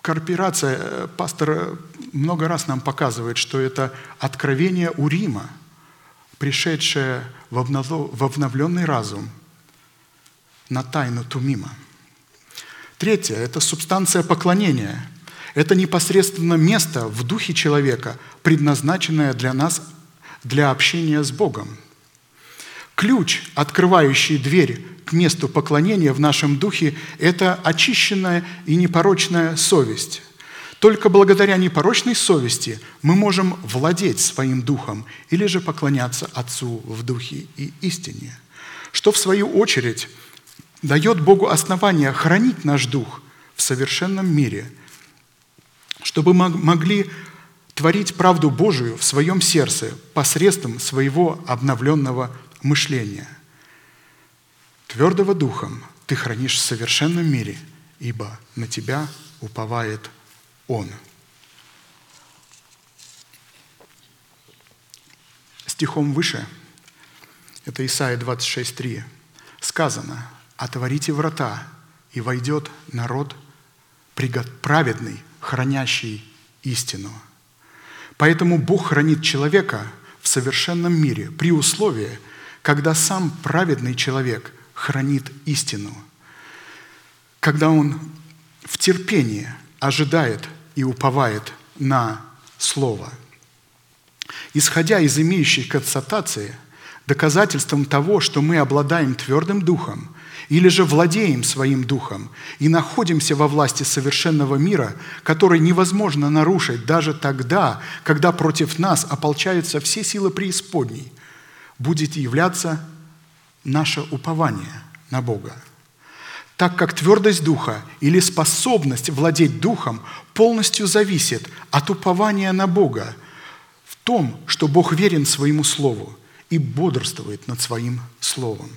кооперация, э, пастор много раз нам показывает, что это откровение у Рима, пришедшее в обновленный разум на тайну Тумима – Третье – это субстанция поклонения. Это непосредственно место в духе человека, предназначенное для нас для общения с Богом. Ключ, открывающий дверь к месту поклонения в нашем духе – это очищенная и непорочная совесть. Только благодаря непорочной совести мы можем владеть своим духом или же поклоняться Отцу в духе и истине, что в свою очередь – дает Богу основание хранить наш дух в совершенном мире, чтобы мы могли творить правду Божию в своем сердце посредством своего обновленного мышления. Твердого духом ты хранишь в совершенном мире, ибо на тебя уповает Он. Стихом выше, это Исайя 26.3, сказано – отворите врата, и войдет народ праведный, хранящий истину. Поэтому Бог хранит человека в совершенном мире при условии, когда сам праведный человек хранит истину, когда он в терпении ожидает и уповает на Слово. Исходя из имеющей констатации, доказательством того, что мы обладаем твердым духом – или же владеем своим духом и находимся во власти совершенного мира, который невозможно нарушить даже тогда, когда против нас ополчаются все силы преисподней, будет являться наше упование на Бога. Так как твердость духа или способность владеть духом полностью зависит от упования на Бога в том, что Бог верен своему Слову и бодрствует над своим Словом.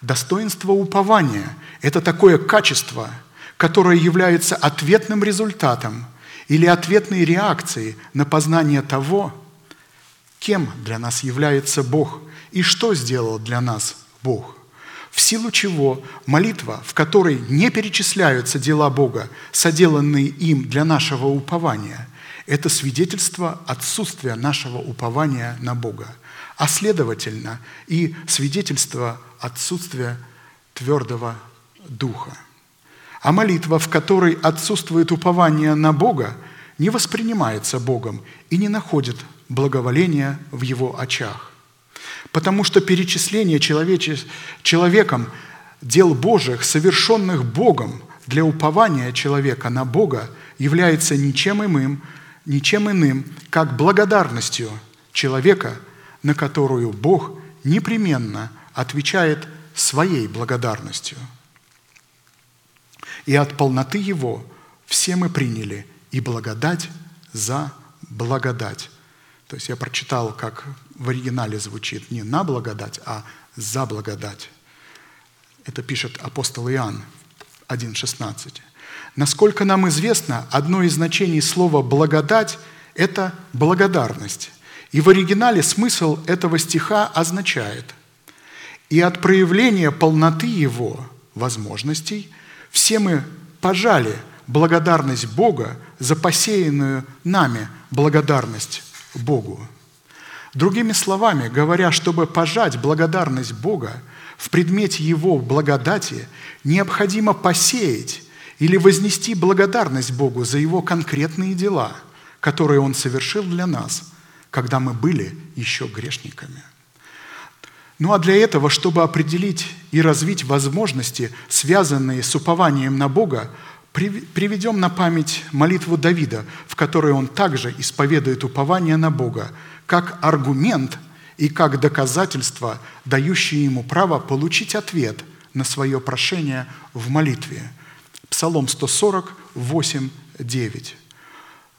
Достоинство упования – это такое качество, которое является ответным результатом или ответной реакцией на познание того, кем для нас является Бог и что сделал для нас Бог. В силу чего молитва, в которой не перечисляются дела Бога, соделанные им для нашего упования, это свидетельство отсутствия нашего упования на Бога, а следовательно и свидетельство отсутствие твердого духа. А молитва, в которой отсутствует упование на Бога, не воспринимается Богом и не находит благоволения в его очах. Потому что перечисление человеком дел Божьих, совершенных Богом для упования человека на Бога, является ничем иным, ничем иным, как благодарностью человека, на которую Бог непременно отвечает своей благодарностью. И от полноты Его все мы приняли и благодать за благодать. То есть я прочитал, как в оригинале звучит не на благодать, а за благодать. Это пишет апостол Иоанн 1.16. Насколько нам известно, одно из значений слова «благодать» – это благодарность. И в оригинале смысл этого стиха означает «И от проявления полноты его возможностей все мы пожали благодарность Бога за посеянную нами благодарность Богу». Другими словами, говоря, чтобы пожать благодарность Бога в предмете Его благодати, необходимо посеять или вознести благодарность Богу за Его конкретные дела, которые Он совершил для нас, когда мы были еще грешниками. Ну а для этого, чтобы определить и развить возможности, связанные с упованием на Бога, приведем на память молитву Давида, в которой он также исповедует упование на Бога, как аргумент и как доказательство, дающее ему право получить ответ на свое прошение в молитве – Псалом 140, 8, 9.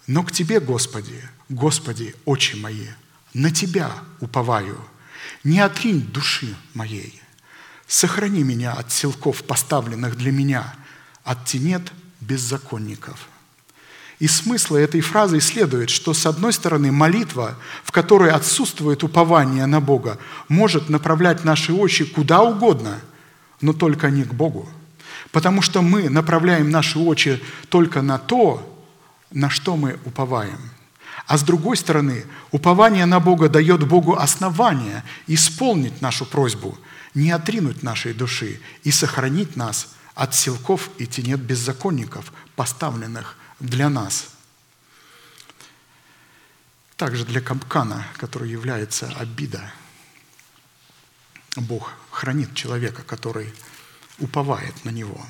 «Но к Тебе, Господи, Господи, очи мои, на Тебя уповаю, не отринь души моей. Сохрани меня от силков, поставленных для меня, от тенет беззаконников». Из смысла этой фразы следует, что, с одной стороны, молитва, в которой отсутствует упование на Бога, может направлять наши очи куда угодно, но только не к Богу – Потому что мы направляем наши очи только на то, на что мы уповаем. А с другой стороны, упование на Бога дает Богу основание исполнить нашу просьбу, не отринуть нашей души и сохранить нас от силков и тенет беззаконников, поставленных для нас. Также для капкана, который является обида. Бог хранит человека, который уповает на него.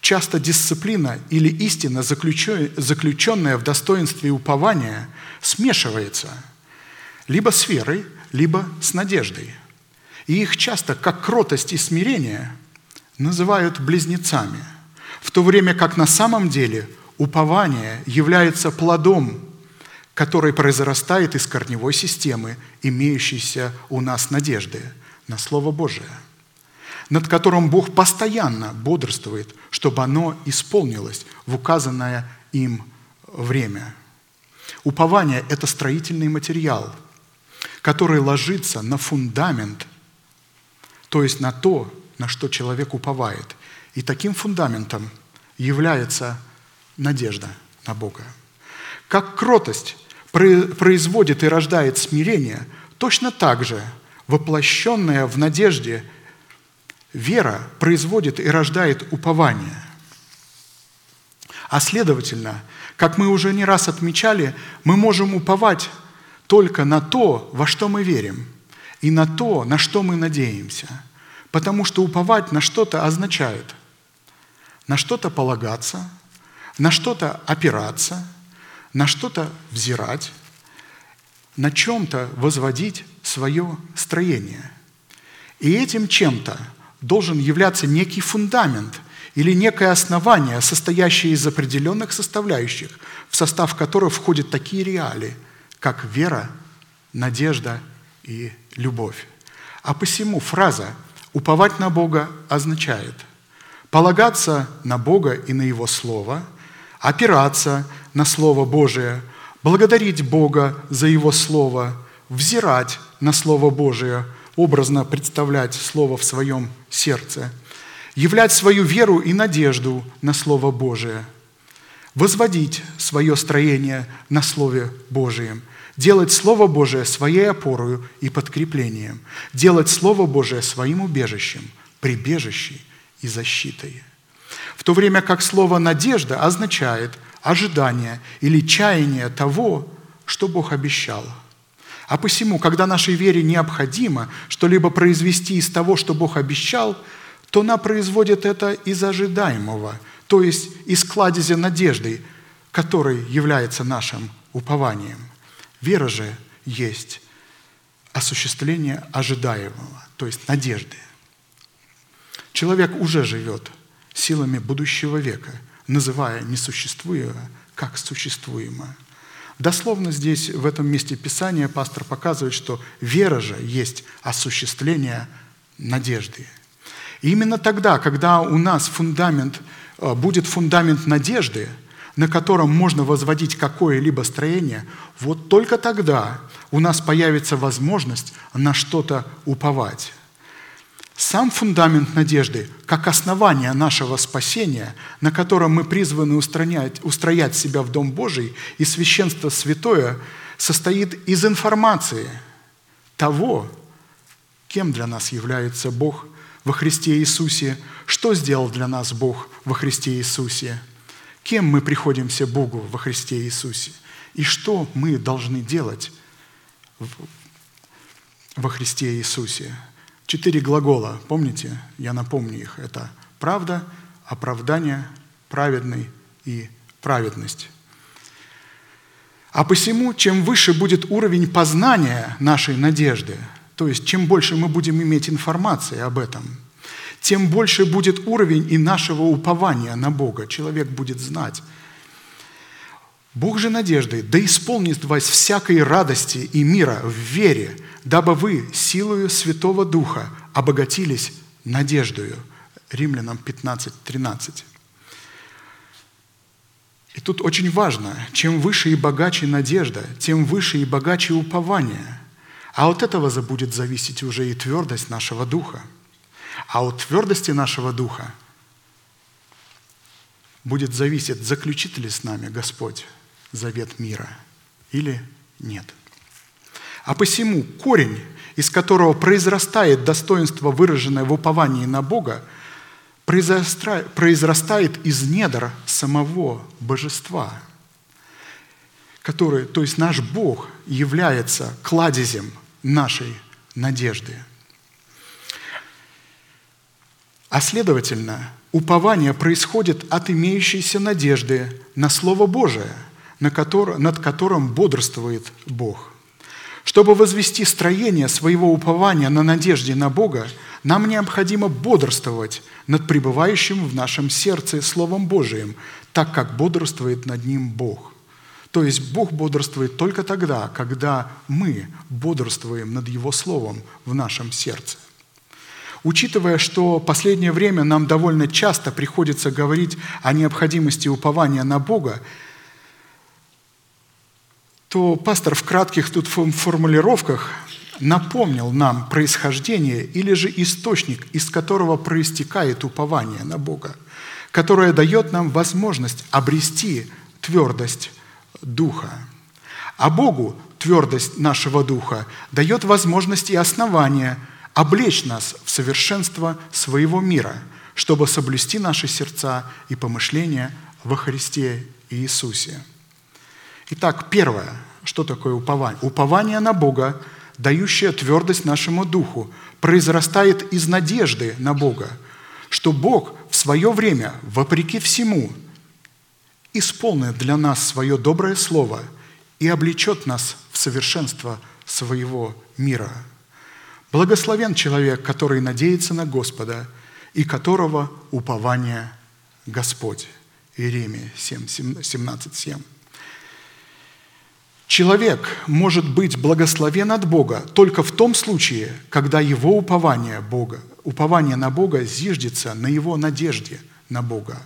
Часто дисциплина или истина, заключенная в достоинстве упования, смешивается либо с верой, либо с надеждой. И их часто, как кротость и смирение, называют близнецами, в то время как на самом деле упование является плодом, который произрастает из корневой системы, имеющейся у нас надежды на Слово Божие – над которым Бог постоянно бодрствует, чтобы оно исполнилось в указанное им время. Упование – это строительный материал, который ложится на фундамент, то есть на то, на что человек уповает. И таким фундаментом является надежда на Бога. Как кротость производит и рождает смирение, точно так же воплощенная в надежде Вера производит и рождает упование. А следовательно, как мы уже не раз отмечали, мы можем уповать только на то, во что мы верим, и на то, на что мы надеемся. Потому что уповать на что-то означает на что-то полагаться, на что-то опираться, на что-то взирать, на чем-то возводить свое строение. И этим чем-то – должен являться некий фундамент или некое основание, состоящее из определенных составляющих, в состав которых входят такие реалии, как вера, надежда и любовь. А посему фраза «уповать на Бога» означает полагаться на Бога и на Его Слово, опираться на Слово Божие, благодарить Бога за Его Слово, взирать на Слово Божие – образно представлять Слово в своем сердце, являть свою веру и надежду на Слово Божие, возводить свое строение на Слове Божием, делать Слово Божие своей опорою и подкреплением, делать Слово Божие своим убежищем, прибежищей и защитой. В то время как слово «надежда» означает ожидание или чаяние того, что Бог обещал – а посему, когда нашей вере необходимо что-либо произвести из того, что Бог обещал, то она производит это из ожидаемого, то есть из кладезя надежды, который является нашим упованием. Вера же есть осуществление ожидаемого, то есть надежды. Человек уже живет силами будущего века, называя несуществуемое как существуемое. Дословно здесь, в этом месте Писания, пастор показывает, что вера же есть осуществление надежды. И именно тогда, когда у нас фундамент, э, будет фундамент надежды, на котором можно возводить какое-либо строение, вот только тогда у нас появится возможность на что-то уповать. Сам фундамент надежды, как основание нашего спасения, на котором мы призваны устранять, устроять себя в Дом Божий и священство святое, состоит из информации того, кем для нас является Бог во Христе Иисусе, что сделал для нас Бог во Христе Иисусе, кем мы приходимся Богу во Христе Иисусе и что мы должны делать во Христе Иисусе. Четыре глагола, помните? Я напомню их. Это правда, оправдание, праведный и праведность. А посему, чем выше будет уровень познания нашей надежды, то есть чем больше мы будем иметь информации об этом, тем больше будет уровень и нашего упования на Бога. Человек будет знать. Бог же надежды, да исполнит вас всякой радости и мира в вере, дабы вы силою Святого Духа обогатились надеждою. Римлянам 15, 13. И тут очень важно, чем выше и богаче надежда, тем выше и богаче упование. А от этого будет зависеть уже и твердость нашего духа. А от твердости нашего духа будет зависеть, заключит ли с нами Господь завет мира или нет. А посему корень, из которого произрастает достоинство, выраженное в уповании на Бога, произрастает из недр самого божества, который, то есть наш Бог является кладезем нашей надежды. А следовательно, упование происходит от имеющейся надежды на Слово Божие, над которым бодрствует Бог – чтобы возвести строение своего упования на надежде на Бога, нам необходимо бодрствовать над пребывающим в нашем сердце Словом Божиим, так как бодрствует над ним Бог. То есть Бог бодрствует только тогда, когда мы бодрствуем над Его Словом в нашем сердце. Учитывая, что последнее время нам довольно часто приходится говорить о необходимости упования на Бога, то пастор в кратких тут формулировках напомнил нам происхождение или же источник, из которого проистекает упование на Бога, которое дает нам возможность обрести твердость духа. А Богу твердость нашего духа дает возможность и основание облечь нас в совершенство своего мира, чтобы соблюсти наши сердца и помышления во Христе Иисусе. Итак, первое. Что такое упование? Упование на Бога, дающее твердость нашему духу, произрастает из надежды на Бога, что Бог в свое время, вопреки всему, исполнит для нас свое доброе слово и облечет нас в совершенство своего мира. Благословен человек, который надеется на Господа и которого упование Господь. Иеремия 7, 17, 7. Человек может быть благословен от Бога только в том случае, когда его упование, Бога, упование на Бога зиждется на его надежде на Бога.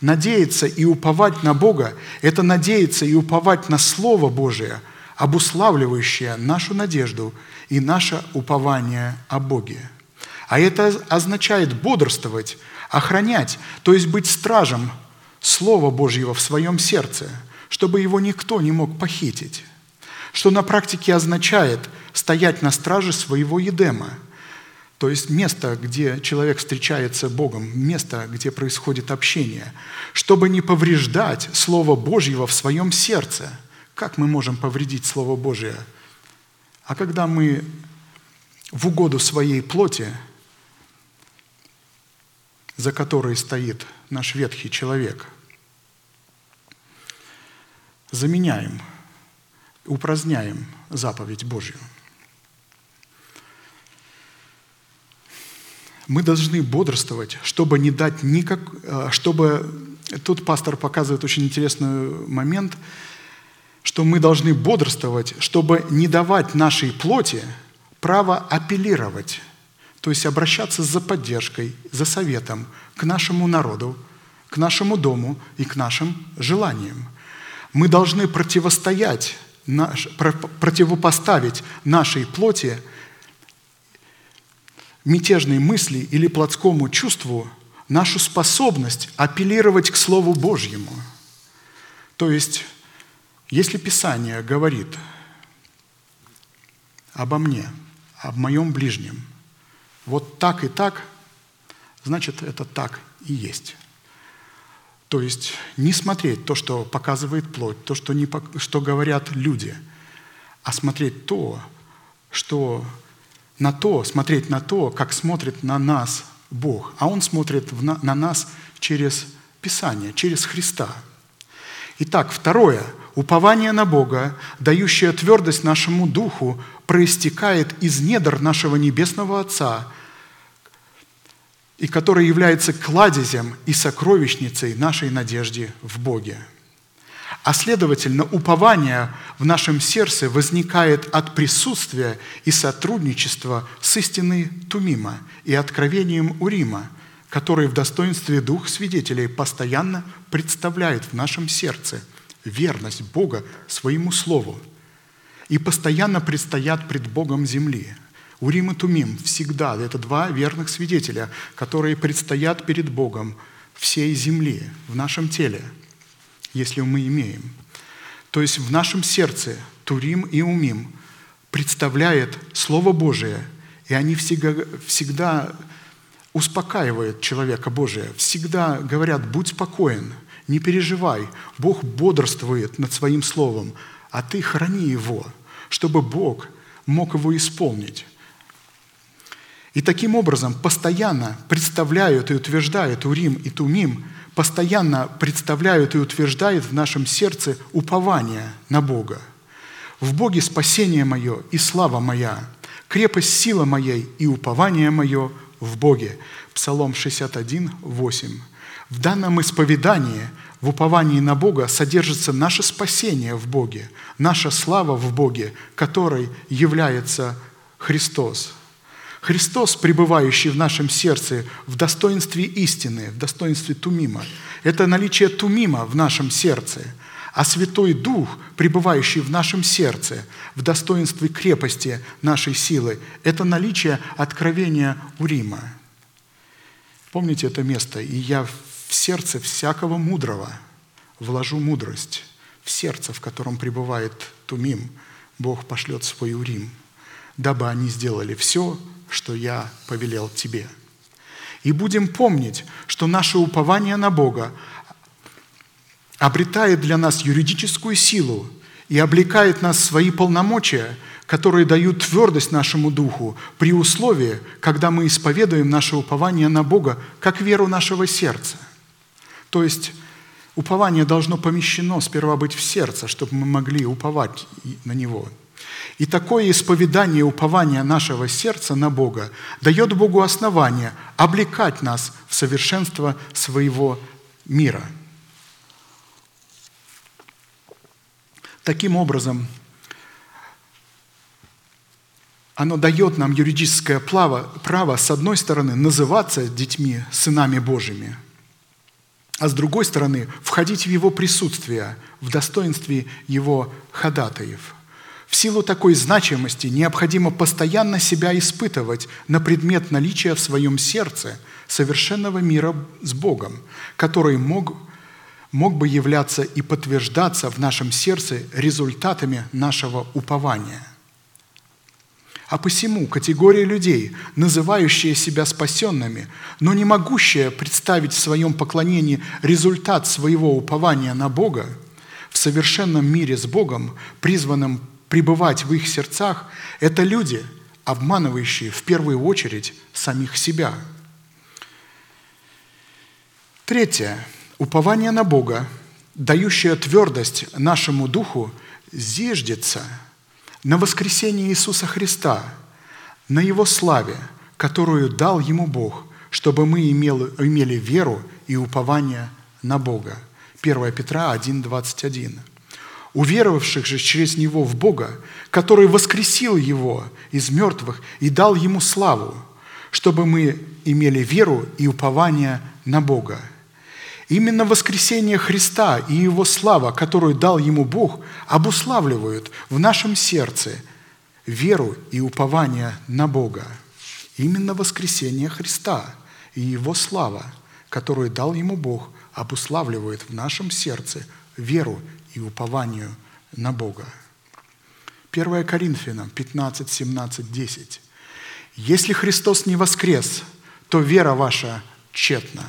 Надеяться и уповать на Бога – это надеяться и уповать на Слово Божие, обуславливающее нашу надежду и наше упование о Боге. А это означает бодрствовать, охранять, то есть быть стражем Слова Божьего в своем сердце – чтобы его никто не мог похитить, что на практике означает стоять на страже своего едема, то есть место, где человек встречается Богом, место, где происходит общение, чтобы не повреждать Слово Божьего в своем сердце. Как мы можем повредить Слово Божие? А когда мы в угоду своей плоти, за которой стоит наш ветхий человек – заменяем, упраздняем заповедь Божью. Мы должны бодрствовать, чтобы не дать никак... Э, чтобы... Тут пастор показывает очень интересный момент, что мы должны бодрствовать, чтобы не давать нашей плоти право апеллировать, то есть обращаться за поддержкой, за советом к нашему народу, к нашему дому и к нашим желаниям. Мы должны противостоять, противопоставить нашей плоти мятежной мысли или плотскому чувству нашу способность апеллировать к Слову Божьему. То есть, если Писание говорит обо мне, об моем ближнем, вот так и так, значит, это так и есть. То есть не смотреть то, что показывает плоть, то, что, не, что говорят люди, а смотреть то, что на то, смотреть на то, как смотрит на нас Бог. А Он смотрит на, на нас через Писание, через Христа. Итак, второе. Упование на Бога, дающее твердость нашему духу, проистекает из недр нашего Небесного Отца – и который является кладезем и сокровищницей нашей надежды в Боге. А следовательно, упование в нашем сердце возникает от присутствия и сотрудничества с истиной Тумима и откровением Урима, который в достоинстве двух свидетелей постоянно представляет в нашем сердце верность Бога своему Слову и постоянно предстоят пред Богом земли – Урим и Тумим всегда – это два верных свидетеля, которые предстоят перед Богом всей земли, в нашем теле, если мы имеем. То есть в нашем сердце Турим и Умим представляет Слово Божие, и они всегда, всегда успокаивают человека Божия, всегда говорят, будь спокоен, не переживай, Бог бодрствует над Своим Словом, а ты храни Его, чтобы Бог мог его исполнить. И таким образом постоянно представляют и утверждают Урим и Тумим, постоянно представляют и утверждают в нашем сердце упование на Бога. В Боге спасение мое и слава моя, крепость сила моей и упование мое в Боге. Псалом 61, 8. В данном исповедании, в уповании на Бога содержится наше спасение в Боге, наша слава в Боге, которой является Христос – Христос, пребывающий в нашем сердце в достоинстве истины, в достоинстве Тумима, это наличие Тумима в нашем сердце, а Святой Дух, пребывающий в нашем сердце, в достоинстве крепости нашей силы, это наличие откровения Урима. Помните это место? «И я в сердце всякого мудрого вложу мудрость, в сердце, в котором пребывает Тумим, Бог пошлет свой Урим, дабы они сделали все, что я повелел тебе. И будем помнить, что наше упование на Бога обретает для нас юридическую силу и облекает нас в свои полномочия, которые дают твердость нашему духу при условии, когда мы исповедуем наше упование на Бога как веру нашего сердца. То есть упование должно помещено сперва быть в сердце, чтобы мы могли уповать на Него – и такое исповедание упования нашего сердца на Бога дает Богу основание облекать нас в совершенство своего мира. Таким образом, оно дает нам юридическое право, с одной стороны, называться детьми, сынами Божьими, а с другой стороны, входить в Его присутствие, в достоинстве Его ходатаев – в силу такой значимости необходимо постоянно себя испытывать на предмет наличия в своем сердце совершенного мира с Богом, который мог, мог бы являться и подтверждаться в нашем сердце результатами нашего упования. А посему категория людей, называющая себя спасенными, но не могущая представить в своем поклонении результат своего упования на Бога, в совершенном мире с Богом, призванном пребывать в их сердцах, это люди, обманывающие в первую очередь самих себя. Третье. Упование на Бога, дающее твердость нашему духу, зиждется на воскресении Иисуса Христа, на Его славе, которую дал ему Бог, чтобы мы имели, имели веру и упование на Бога. 1 Петра 1,21. Уверовавших же через Него в Бога, который воскресил Его из мертвых и дал Ему славу, чтобы мы имели веру и упование на Бога. Именно воскресение Христа и Его слава, которую дал Ему Бог, обуславливают в нашем сердце веру и упование на Бога. Именно воскресение Христа и Его слава, которую дал Ему Бог, обуславливает в нашем сердце веру и упованию на Бога. 1 Коринфянам 15, 17, 10. «Если Христос не воскрес, то вера ваша тщетна.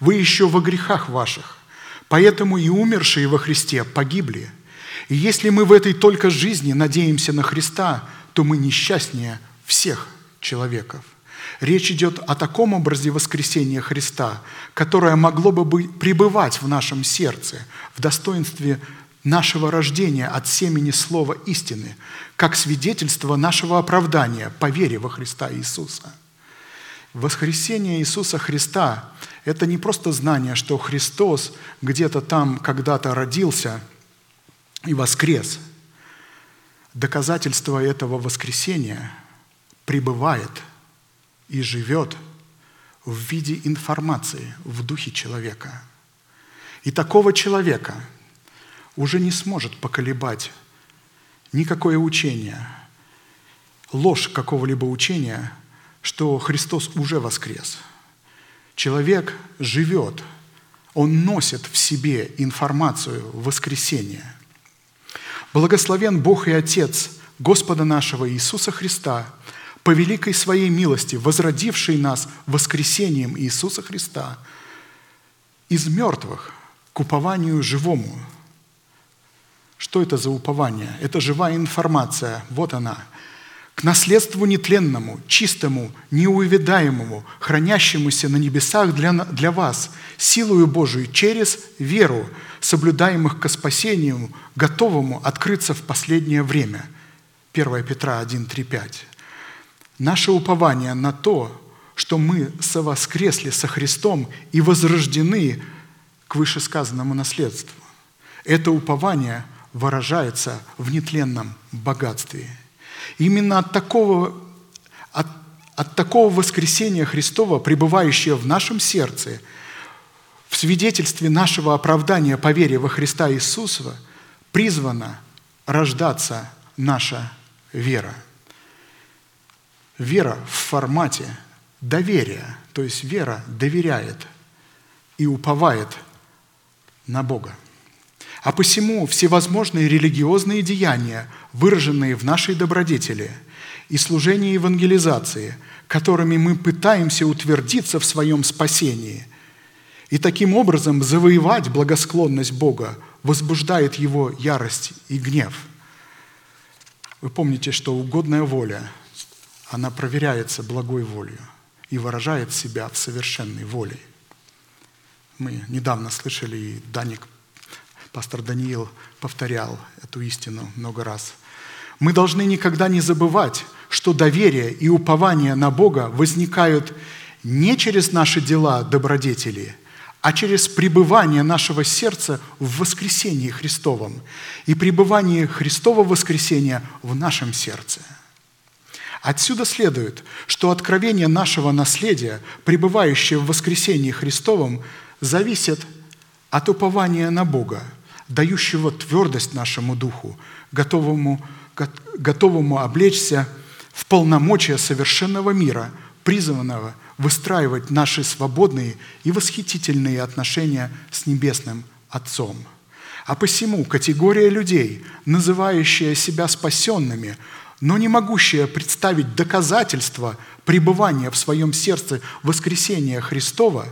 Вы еще во грехах ваших, поэтому и умершие во Христе погибли. И если мы в этой только жизни надеемся на Христа, то мы несчастнее всех человеков». Речь идет о таком образе воскресения Христа, которое могло бы пребывать в нашем сердце в достоинстве нашего рождения от семени слова истины, как свидетельство нашего оправдания по вере во Христа Иисуса. Воскресение Иисуса Христа – это не просто знание, что Христос где-то там когда-то родился и воскрес. Доказательство этого воскресения пребывает и живет в виде информации в духе человека. И такого человека – уже не сможет поколебать никакое учение, ложь какого-либо учения, что Христос уже воскрес. Человек живет, он носит в себе информацию воскресения. Благословен Бог и Отец Господа нашего Иисуса Христа, по великой Своей милости, возродивший нас воскресением Иисуса Христа из мертвых к упованию живому – что это за упование? Это живая информация. Вот она. К наследству нетленному, чистому, неувидаемому, хранящемуся на небесах для, для вас, силою Божию, через веру, соблюдаемых к спасению, готовому открыться в последнее время. 1 Петра 1, 3, 5. Наше упование на то, что мы совоскресли со Христом и возрождены к вышесказанному наследству. Это упование – выражается в нетленном богатстве. Именно от такого, от, от такого воскресения Христова, пребывающего в нашем сердце, в свидетельстве нашего оправдания по вере во Христа Иисуса, призвана рождаться наша вера. Вера в формате доверия, то есть вера доверяет и уповает на Бога. А посему всевозможные религиозные деяния, выраженные в нашей добродетели и служении евангелизации, которыми мы пытаемся утвердиться в своем спасении, и таким образом завоевать благосклонность Бога, возбуждает Его ярость и гнев. Вы помните, что угодная воля, она проверяется благой волей и выражает себя в совершенной воле. Мы недавно слышали, и Даник Пастор Даниил повторял эту истину много раз. Мы должны никогда не забывать, что доверие и упование на Бога возникают не через наши дела добродетели, а через пребывание нашего сердца в воскресении Христовом и пребывание Христова воскресения в нашем сердце. Отсюда следует, что откровение нашего наследия, пребывающее в воскресении Христовом, зависит от упования на Бога – дающего твердость нашему духу, готовому, готовому облечься в полномочия совершенного мира, призванного выстраивать наши свободные и восхитительные отношения с Небесным Отцом. А посему категория людей, называющая себя спасенными, но не могущая представить доказательства пребывания в своем сердце воскресения Христова,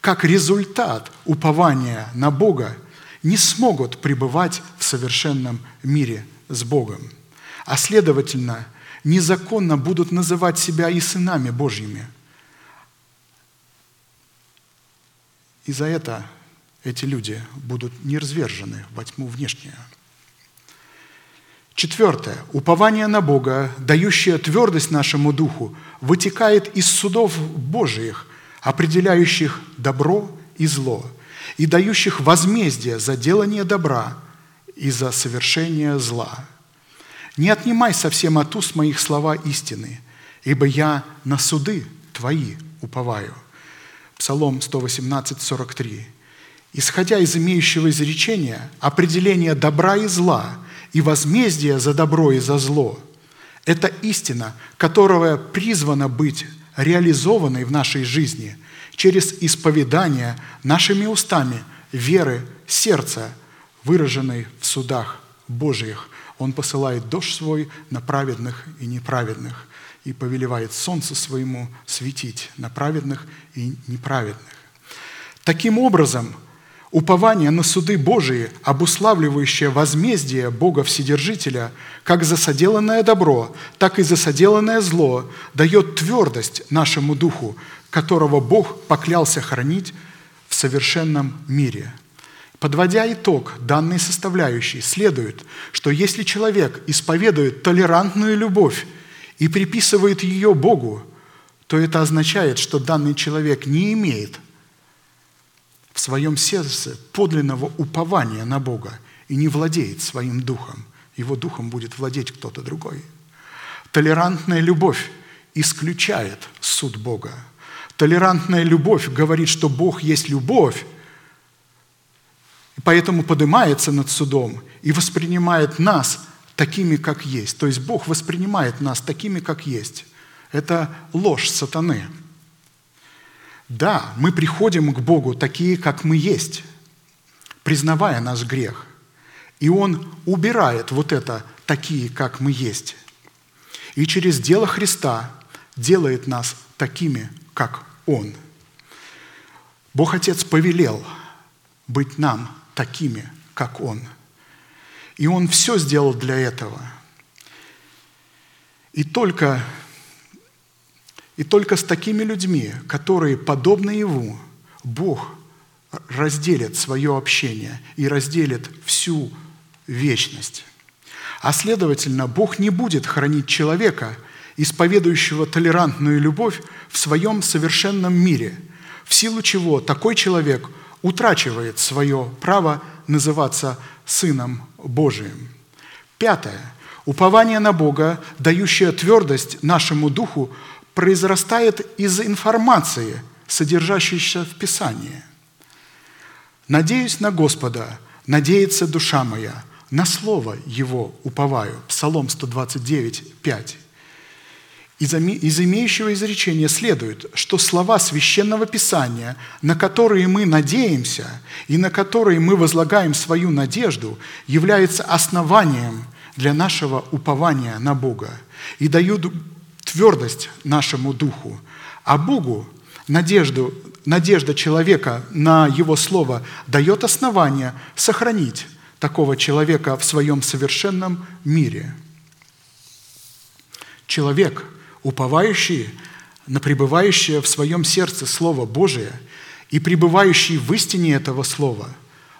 как результат упования на Бога – не смогут пребывать в совершенном мире с Богом, а следовательно, незаконно будут называть себя и сынами Божьими. И за это эти люди будут не развержены во тьму внешнюю. Четвертое. Упование на Бога, дающее твердость нашему духу, вытекает из судов Божиих, определяющих добро и зло, и дающих возмездие за делание добра и за совершение зла. Не отнимай совсем от уст моих слова истины, ибо я на суды твои уповаю. Псалом 118, 43. Исходя из имеющего изречения, определение добра и зла – и возмездие за добро и за зло – это истина, которая призвана быть реализованной в нашей жизни через исповедание нашими устами веры сердца, выраженной в судах Божьих. Он посылает дождь свой на праведных и неправедных и повелевает солнце своему светить на праведных и неправедных. Таким образом, Упование на суды Божии, обуславливающее возмездие Бога Вседержителя, как за соделанное добро, так и за соделанное зло, дает твердость нашему духу, которого Бог поклялся хранить в совершенном мире. Подводя итог данной составляющей, следует, что если человек исповедует толерантную любовь и приписывает ее Богу, то это означает, что данный человек не имеет – в своем сердце подлинного упования на Бога и не владеет своим духом. Его духом будет владеть кто-то другой. Толерантная любовь исключает суд Бога. Толерантная любовь говорит, что Бог есть любовь, и поэтому поднимается над судом и воспринимает нас такими, как есть. То есть Бог воспринимает нас такими, как есть. Это ложь сатаны – да, мы приходим к Богу такие, как мы есть, признавая наш грех. И Он убирает вот это такие, как мы есть. И через дело Христа делает нас такими, как Он. Бог Отец повелел быть нам такими, как Он. И Он все сделал для этого. И только и только с такими людьми, которые подобны Ему, Бог разделит свое общение и разделит всю вечность. А следовательно, Бог не будет хранить человека, исповедующего толерантную любовь в своем совершенном мире, в силу чего такой человек утрачивает свое право называться Сыном Божиим. Пятое. Упование на Бога, дающее твердость нашему духу, произрастает из информации, содержащейся в Писании. «Надеюсь на Господа, надеется душа моя, на Слово Его уповаю». Псалом 129, 5. Из, имеющего изречения следует, что слова Священного Писания, на которые мы надеемся и на которые мы возлагаем свою надежду, являются основанием для нашего упования на Бога и дают твердость нашему духу, а Богу надежду, надежда человека на Его Слово дает основание сохранить такого человека в своем совершенном мире. Человек, уповающий на пребывающее в своем сердце Слово Божие и пребывающий в истине этого Слова,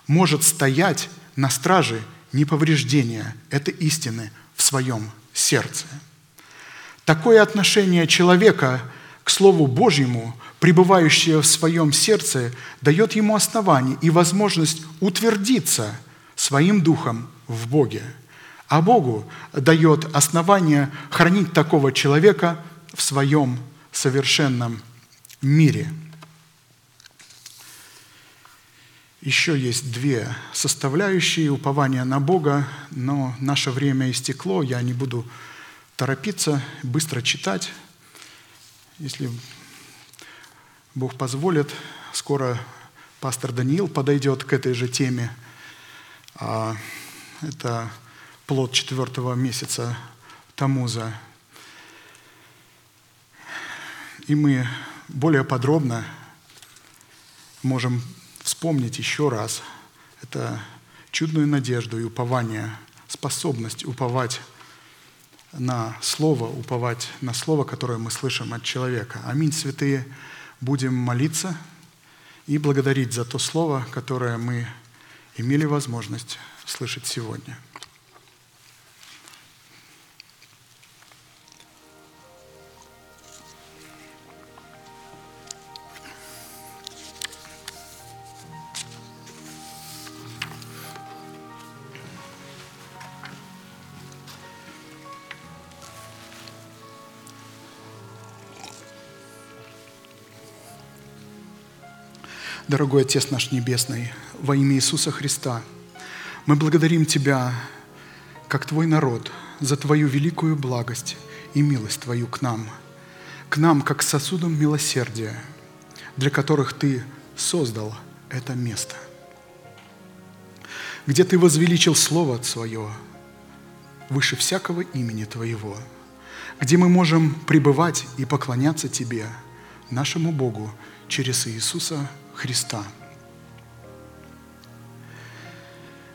может стоять на страже неповреждения этой истины в своем сердце. Такое отношение человека к Слову Божьему, пребывающее в своем сердце, дает ему основание и возможность утвердиться своим духом в Боге. А Богу дает основание хранить такого человека в своем совершенном мире. Еще есть две составляющие упования на Бога, но наше время истекло, я не буду торопиться, быстро читать. Если Бог позволит, скоро пастор Даниил подойдет к этой же теме. А, это плод четвертого месяца Тамуза. И мы более подробно можем вспомнить еще раз это чудную надежду и упование, способность уповать на Слово, уповать на Слово, которое мы слышим от человека. Аминь, святые. Будем молиться и благодарить за то Слово, которое мы имели возможность слышать сегодня. Дорогой Отец наш Небесный, во имя Иисуса Христа, мы благодарим Тебя, как Твой народ, за Твою великую благость и милость Твою к нам, к нам, как сосудам милосердия, для которых Ты создал это место, где Ты возвеличил Слово Свое выше всякого имени Твоего, где мы можем пребывать и поклоняться Тебе, нашему Богу, через Иисуса Христа,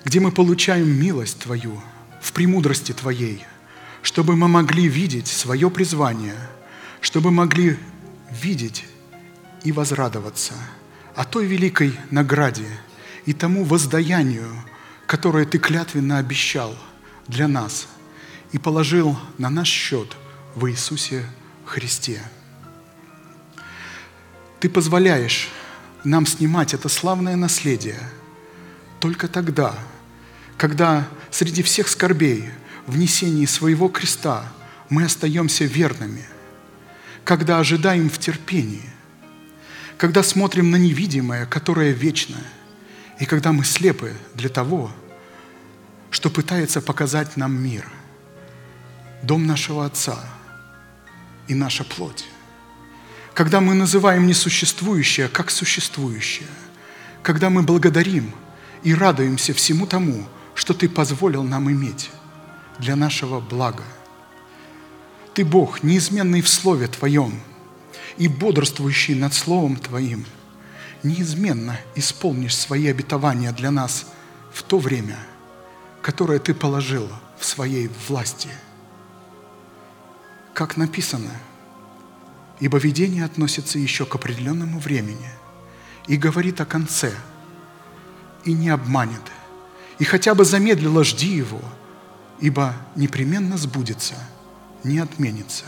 где мы получаем милость Твою в премудрости Твоей, чтобы мы могли видеть свое призвание, чтобы могли видеть и возрадоваться о той великой награде и тому воздаянию, которое Ты клятвенно обещал для нас и положил на наш счет в Иисусе Христе. Ты позволяешь нам снимать это славное наследие. Только тогда, когда среди всех скорбей в несении своего креста мы остаемся верными, когда ожидаем в терпении, когда смотрим на невидимое, которое вечное, и когда мы слепы для того, что пытается показать нам мир, дом нашего Отца и наша плоть когда мы называем несуществующее как существующее, когда мы благодарим и радуемся всему тому, что Ты позволил нам иметь для нашего блага. Ты Бог, неизменный в Слове Твоем и бодрствующий над Словом Твоим, неизменно исполнишь свои обетования для нас в то время, которое Ты положил в своей власти. Как написано – ибо видение относится еще к определенному времени и говорит о конце, и не обманет, и хотя бы замедлило жди его, ибо непременно сбудется, не отменится.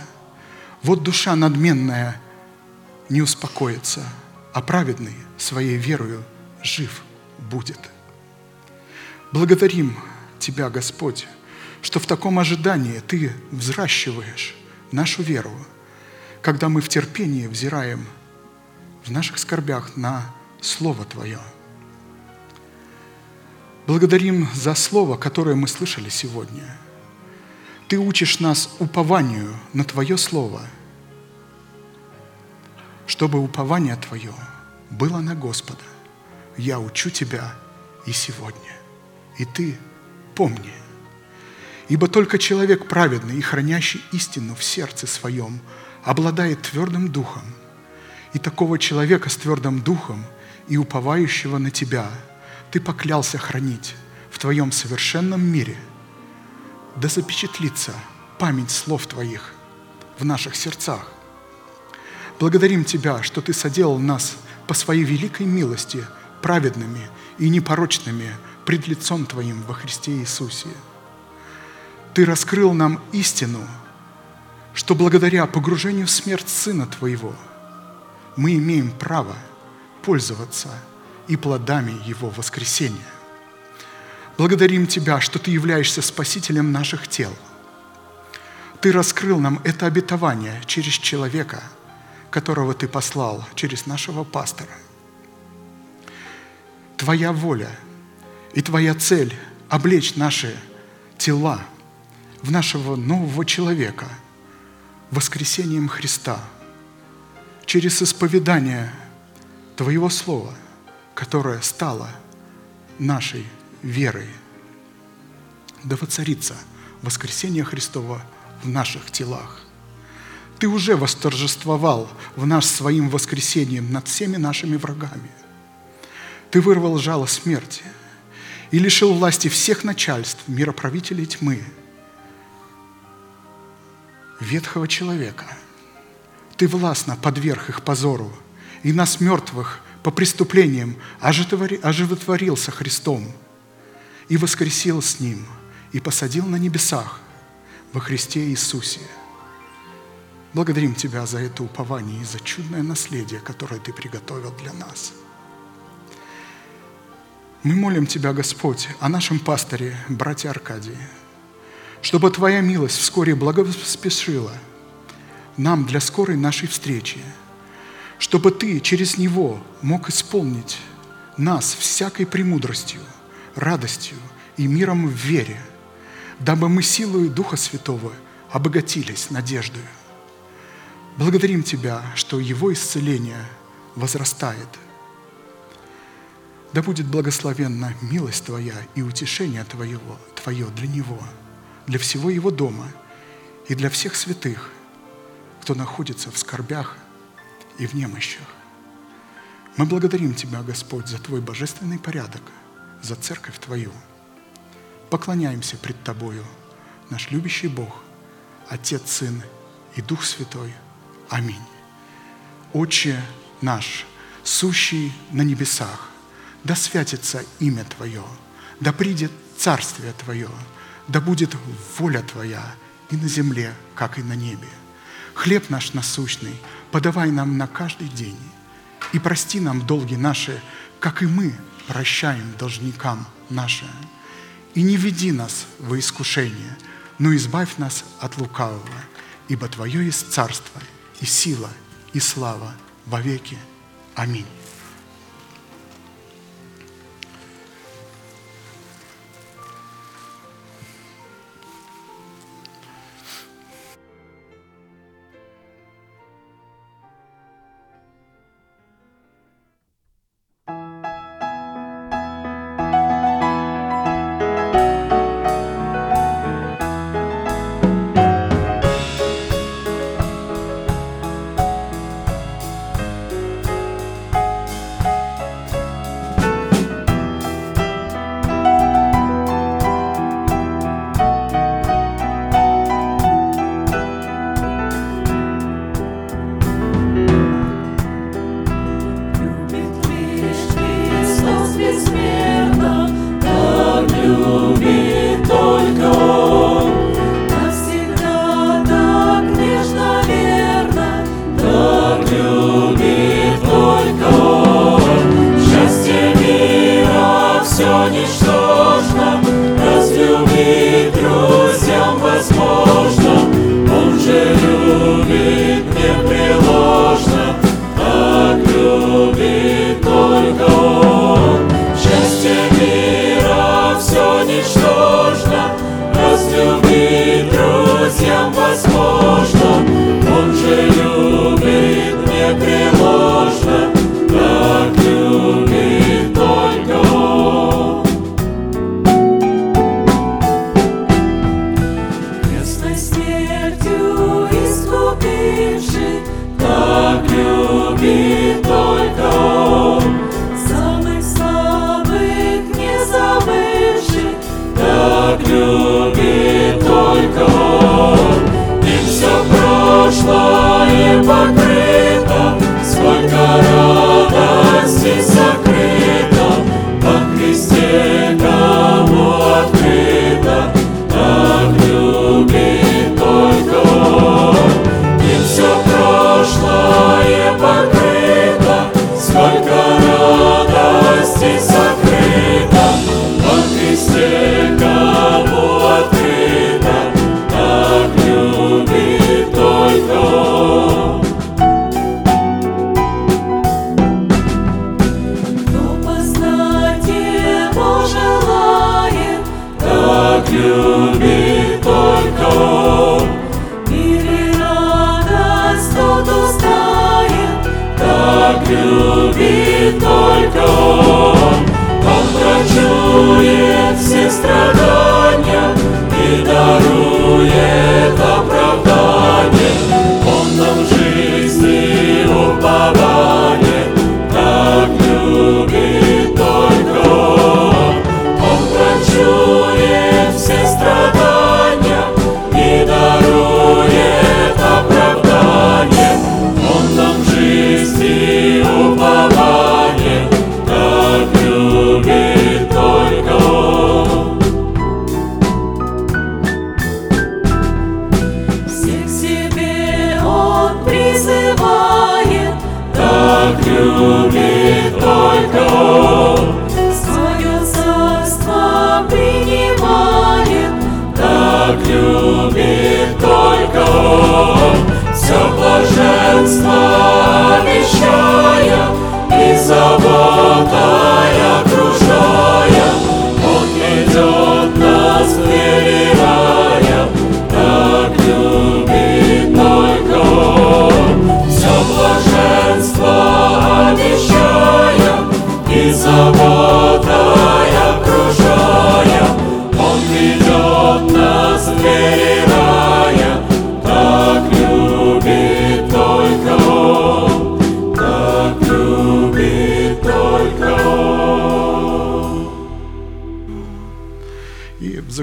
Вот душа надменная не успокоится, а праведный своей верою жив будет. Благодарим Тебя, Господь, что в таком ожидании Ты взращиваешь нашу веру – когда мы в терпении взираем в наших скорбях на Слово Твое. Благодарим за Слово, которое мы слышали сегодня. Ты учишь нас упованию на Твое Слово, чтобы упование Твое было на Господа. Я учу Тебя и сегодня. И Ты помни. Ибо только человек праведный и хранящий истину в сердце своем – обладает твердым духом. И такого человека с твердым духом и уповающего на Тебя Ты поклялся хранить в Твоем совершенном мире. Да запечатлится память слов Твоих в наших сердцах. Благодарим Тебя, что Ты соделал нас по Своей великой милости праведными и непорочными пред лицом Твоим во Христе Иисусе. Ты раскрыл нам истину – что благодаря погружению в смерть Сына Твоего мы имеем право пользоваться и плодами Его воскресения. Благодарим Тебя, что Ты являешься Спасителем наших тел. Ты раскрыл нам это обетование через человека, которого Ты послал, через нашего пастора. Твоя воля и Твоя цель – облечь наши тела в нашего нового человека – воскресением Христа, через исповедание Твоего Слова, которое стало нашей верой. Да воцарится воскресение Христова в наших телах. Ты уже восторжествовал в нас своим воскресением над всеми нашими врагами. Ты вырвал жало смерти и лишил власти всех начальств, мироправителей тьмы – ветхого человека. Ты властно подверг их позору, и нас, мертвых, по преступлениям оживотворился Христом, и воскресил с Ним, и посадил на небесах во Христе Иисусе. Благодарим Тебя за это упование и за чудное наследие, которое Ты приготовил для нас. Мы молим Тебя, Господь, о нашем пасторе, брате Аркадии, чтобы Твоя милость вскоре благоспешила нам для скорой нашей встречи, чтобы Ты через Него мог исполнить нас всякой премудростью, радостью и миром в вере, дабы мы силою Духа Святого обогатились надеждою. Благодарим Тебя, что Его исцеление возрастает. Да будет благословенна милость Твоя и утешение Твоего, Твое для Него, для всего Его дома и для всех святых, кто находится в скорбях и в немощах. Мы благодарим Тебя, Господь, за Твой божественный порядок, за церковь Твою. Поклоняемся пред Тобою, наш любящий Бог, Отец, Сын и Дух Святой. Аминь. Отче наш, сущий на небесах, да святится имя Твое, да придет Царствие Твое, да будет воля Твоя и на земле, как и на небе. Хлеб наш насущный подавай нам на каждый день, и прости нам долги наши, как и мы прощаем должникам нашим. И не веди нас во искушение, но избавь нас от лукавого, ибо Твое есть царство, и сила, и слава во веки. Аминь.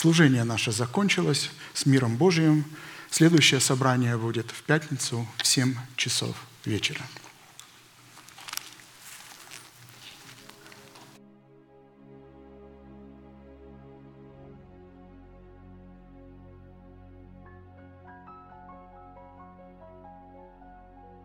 Служение наше закончилось с миром Божиим. Следующее собрание будет в пятницу в 7 часов вечера.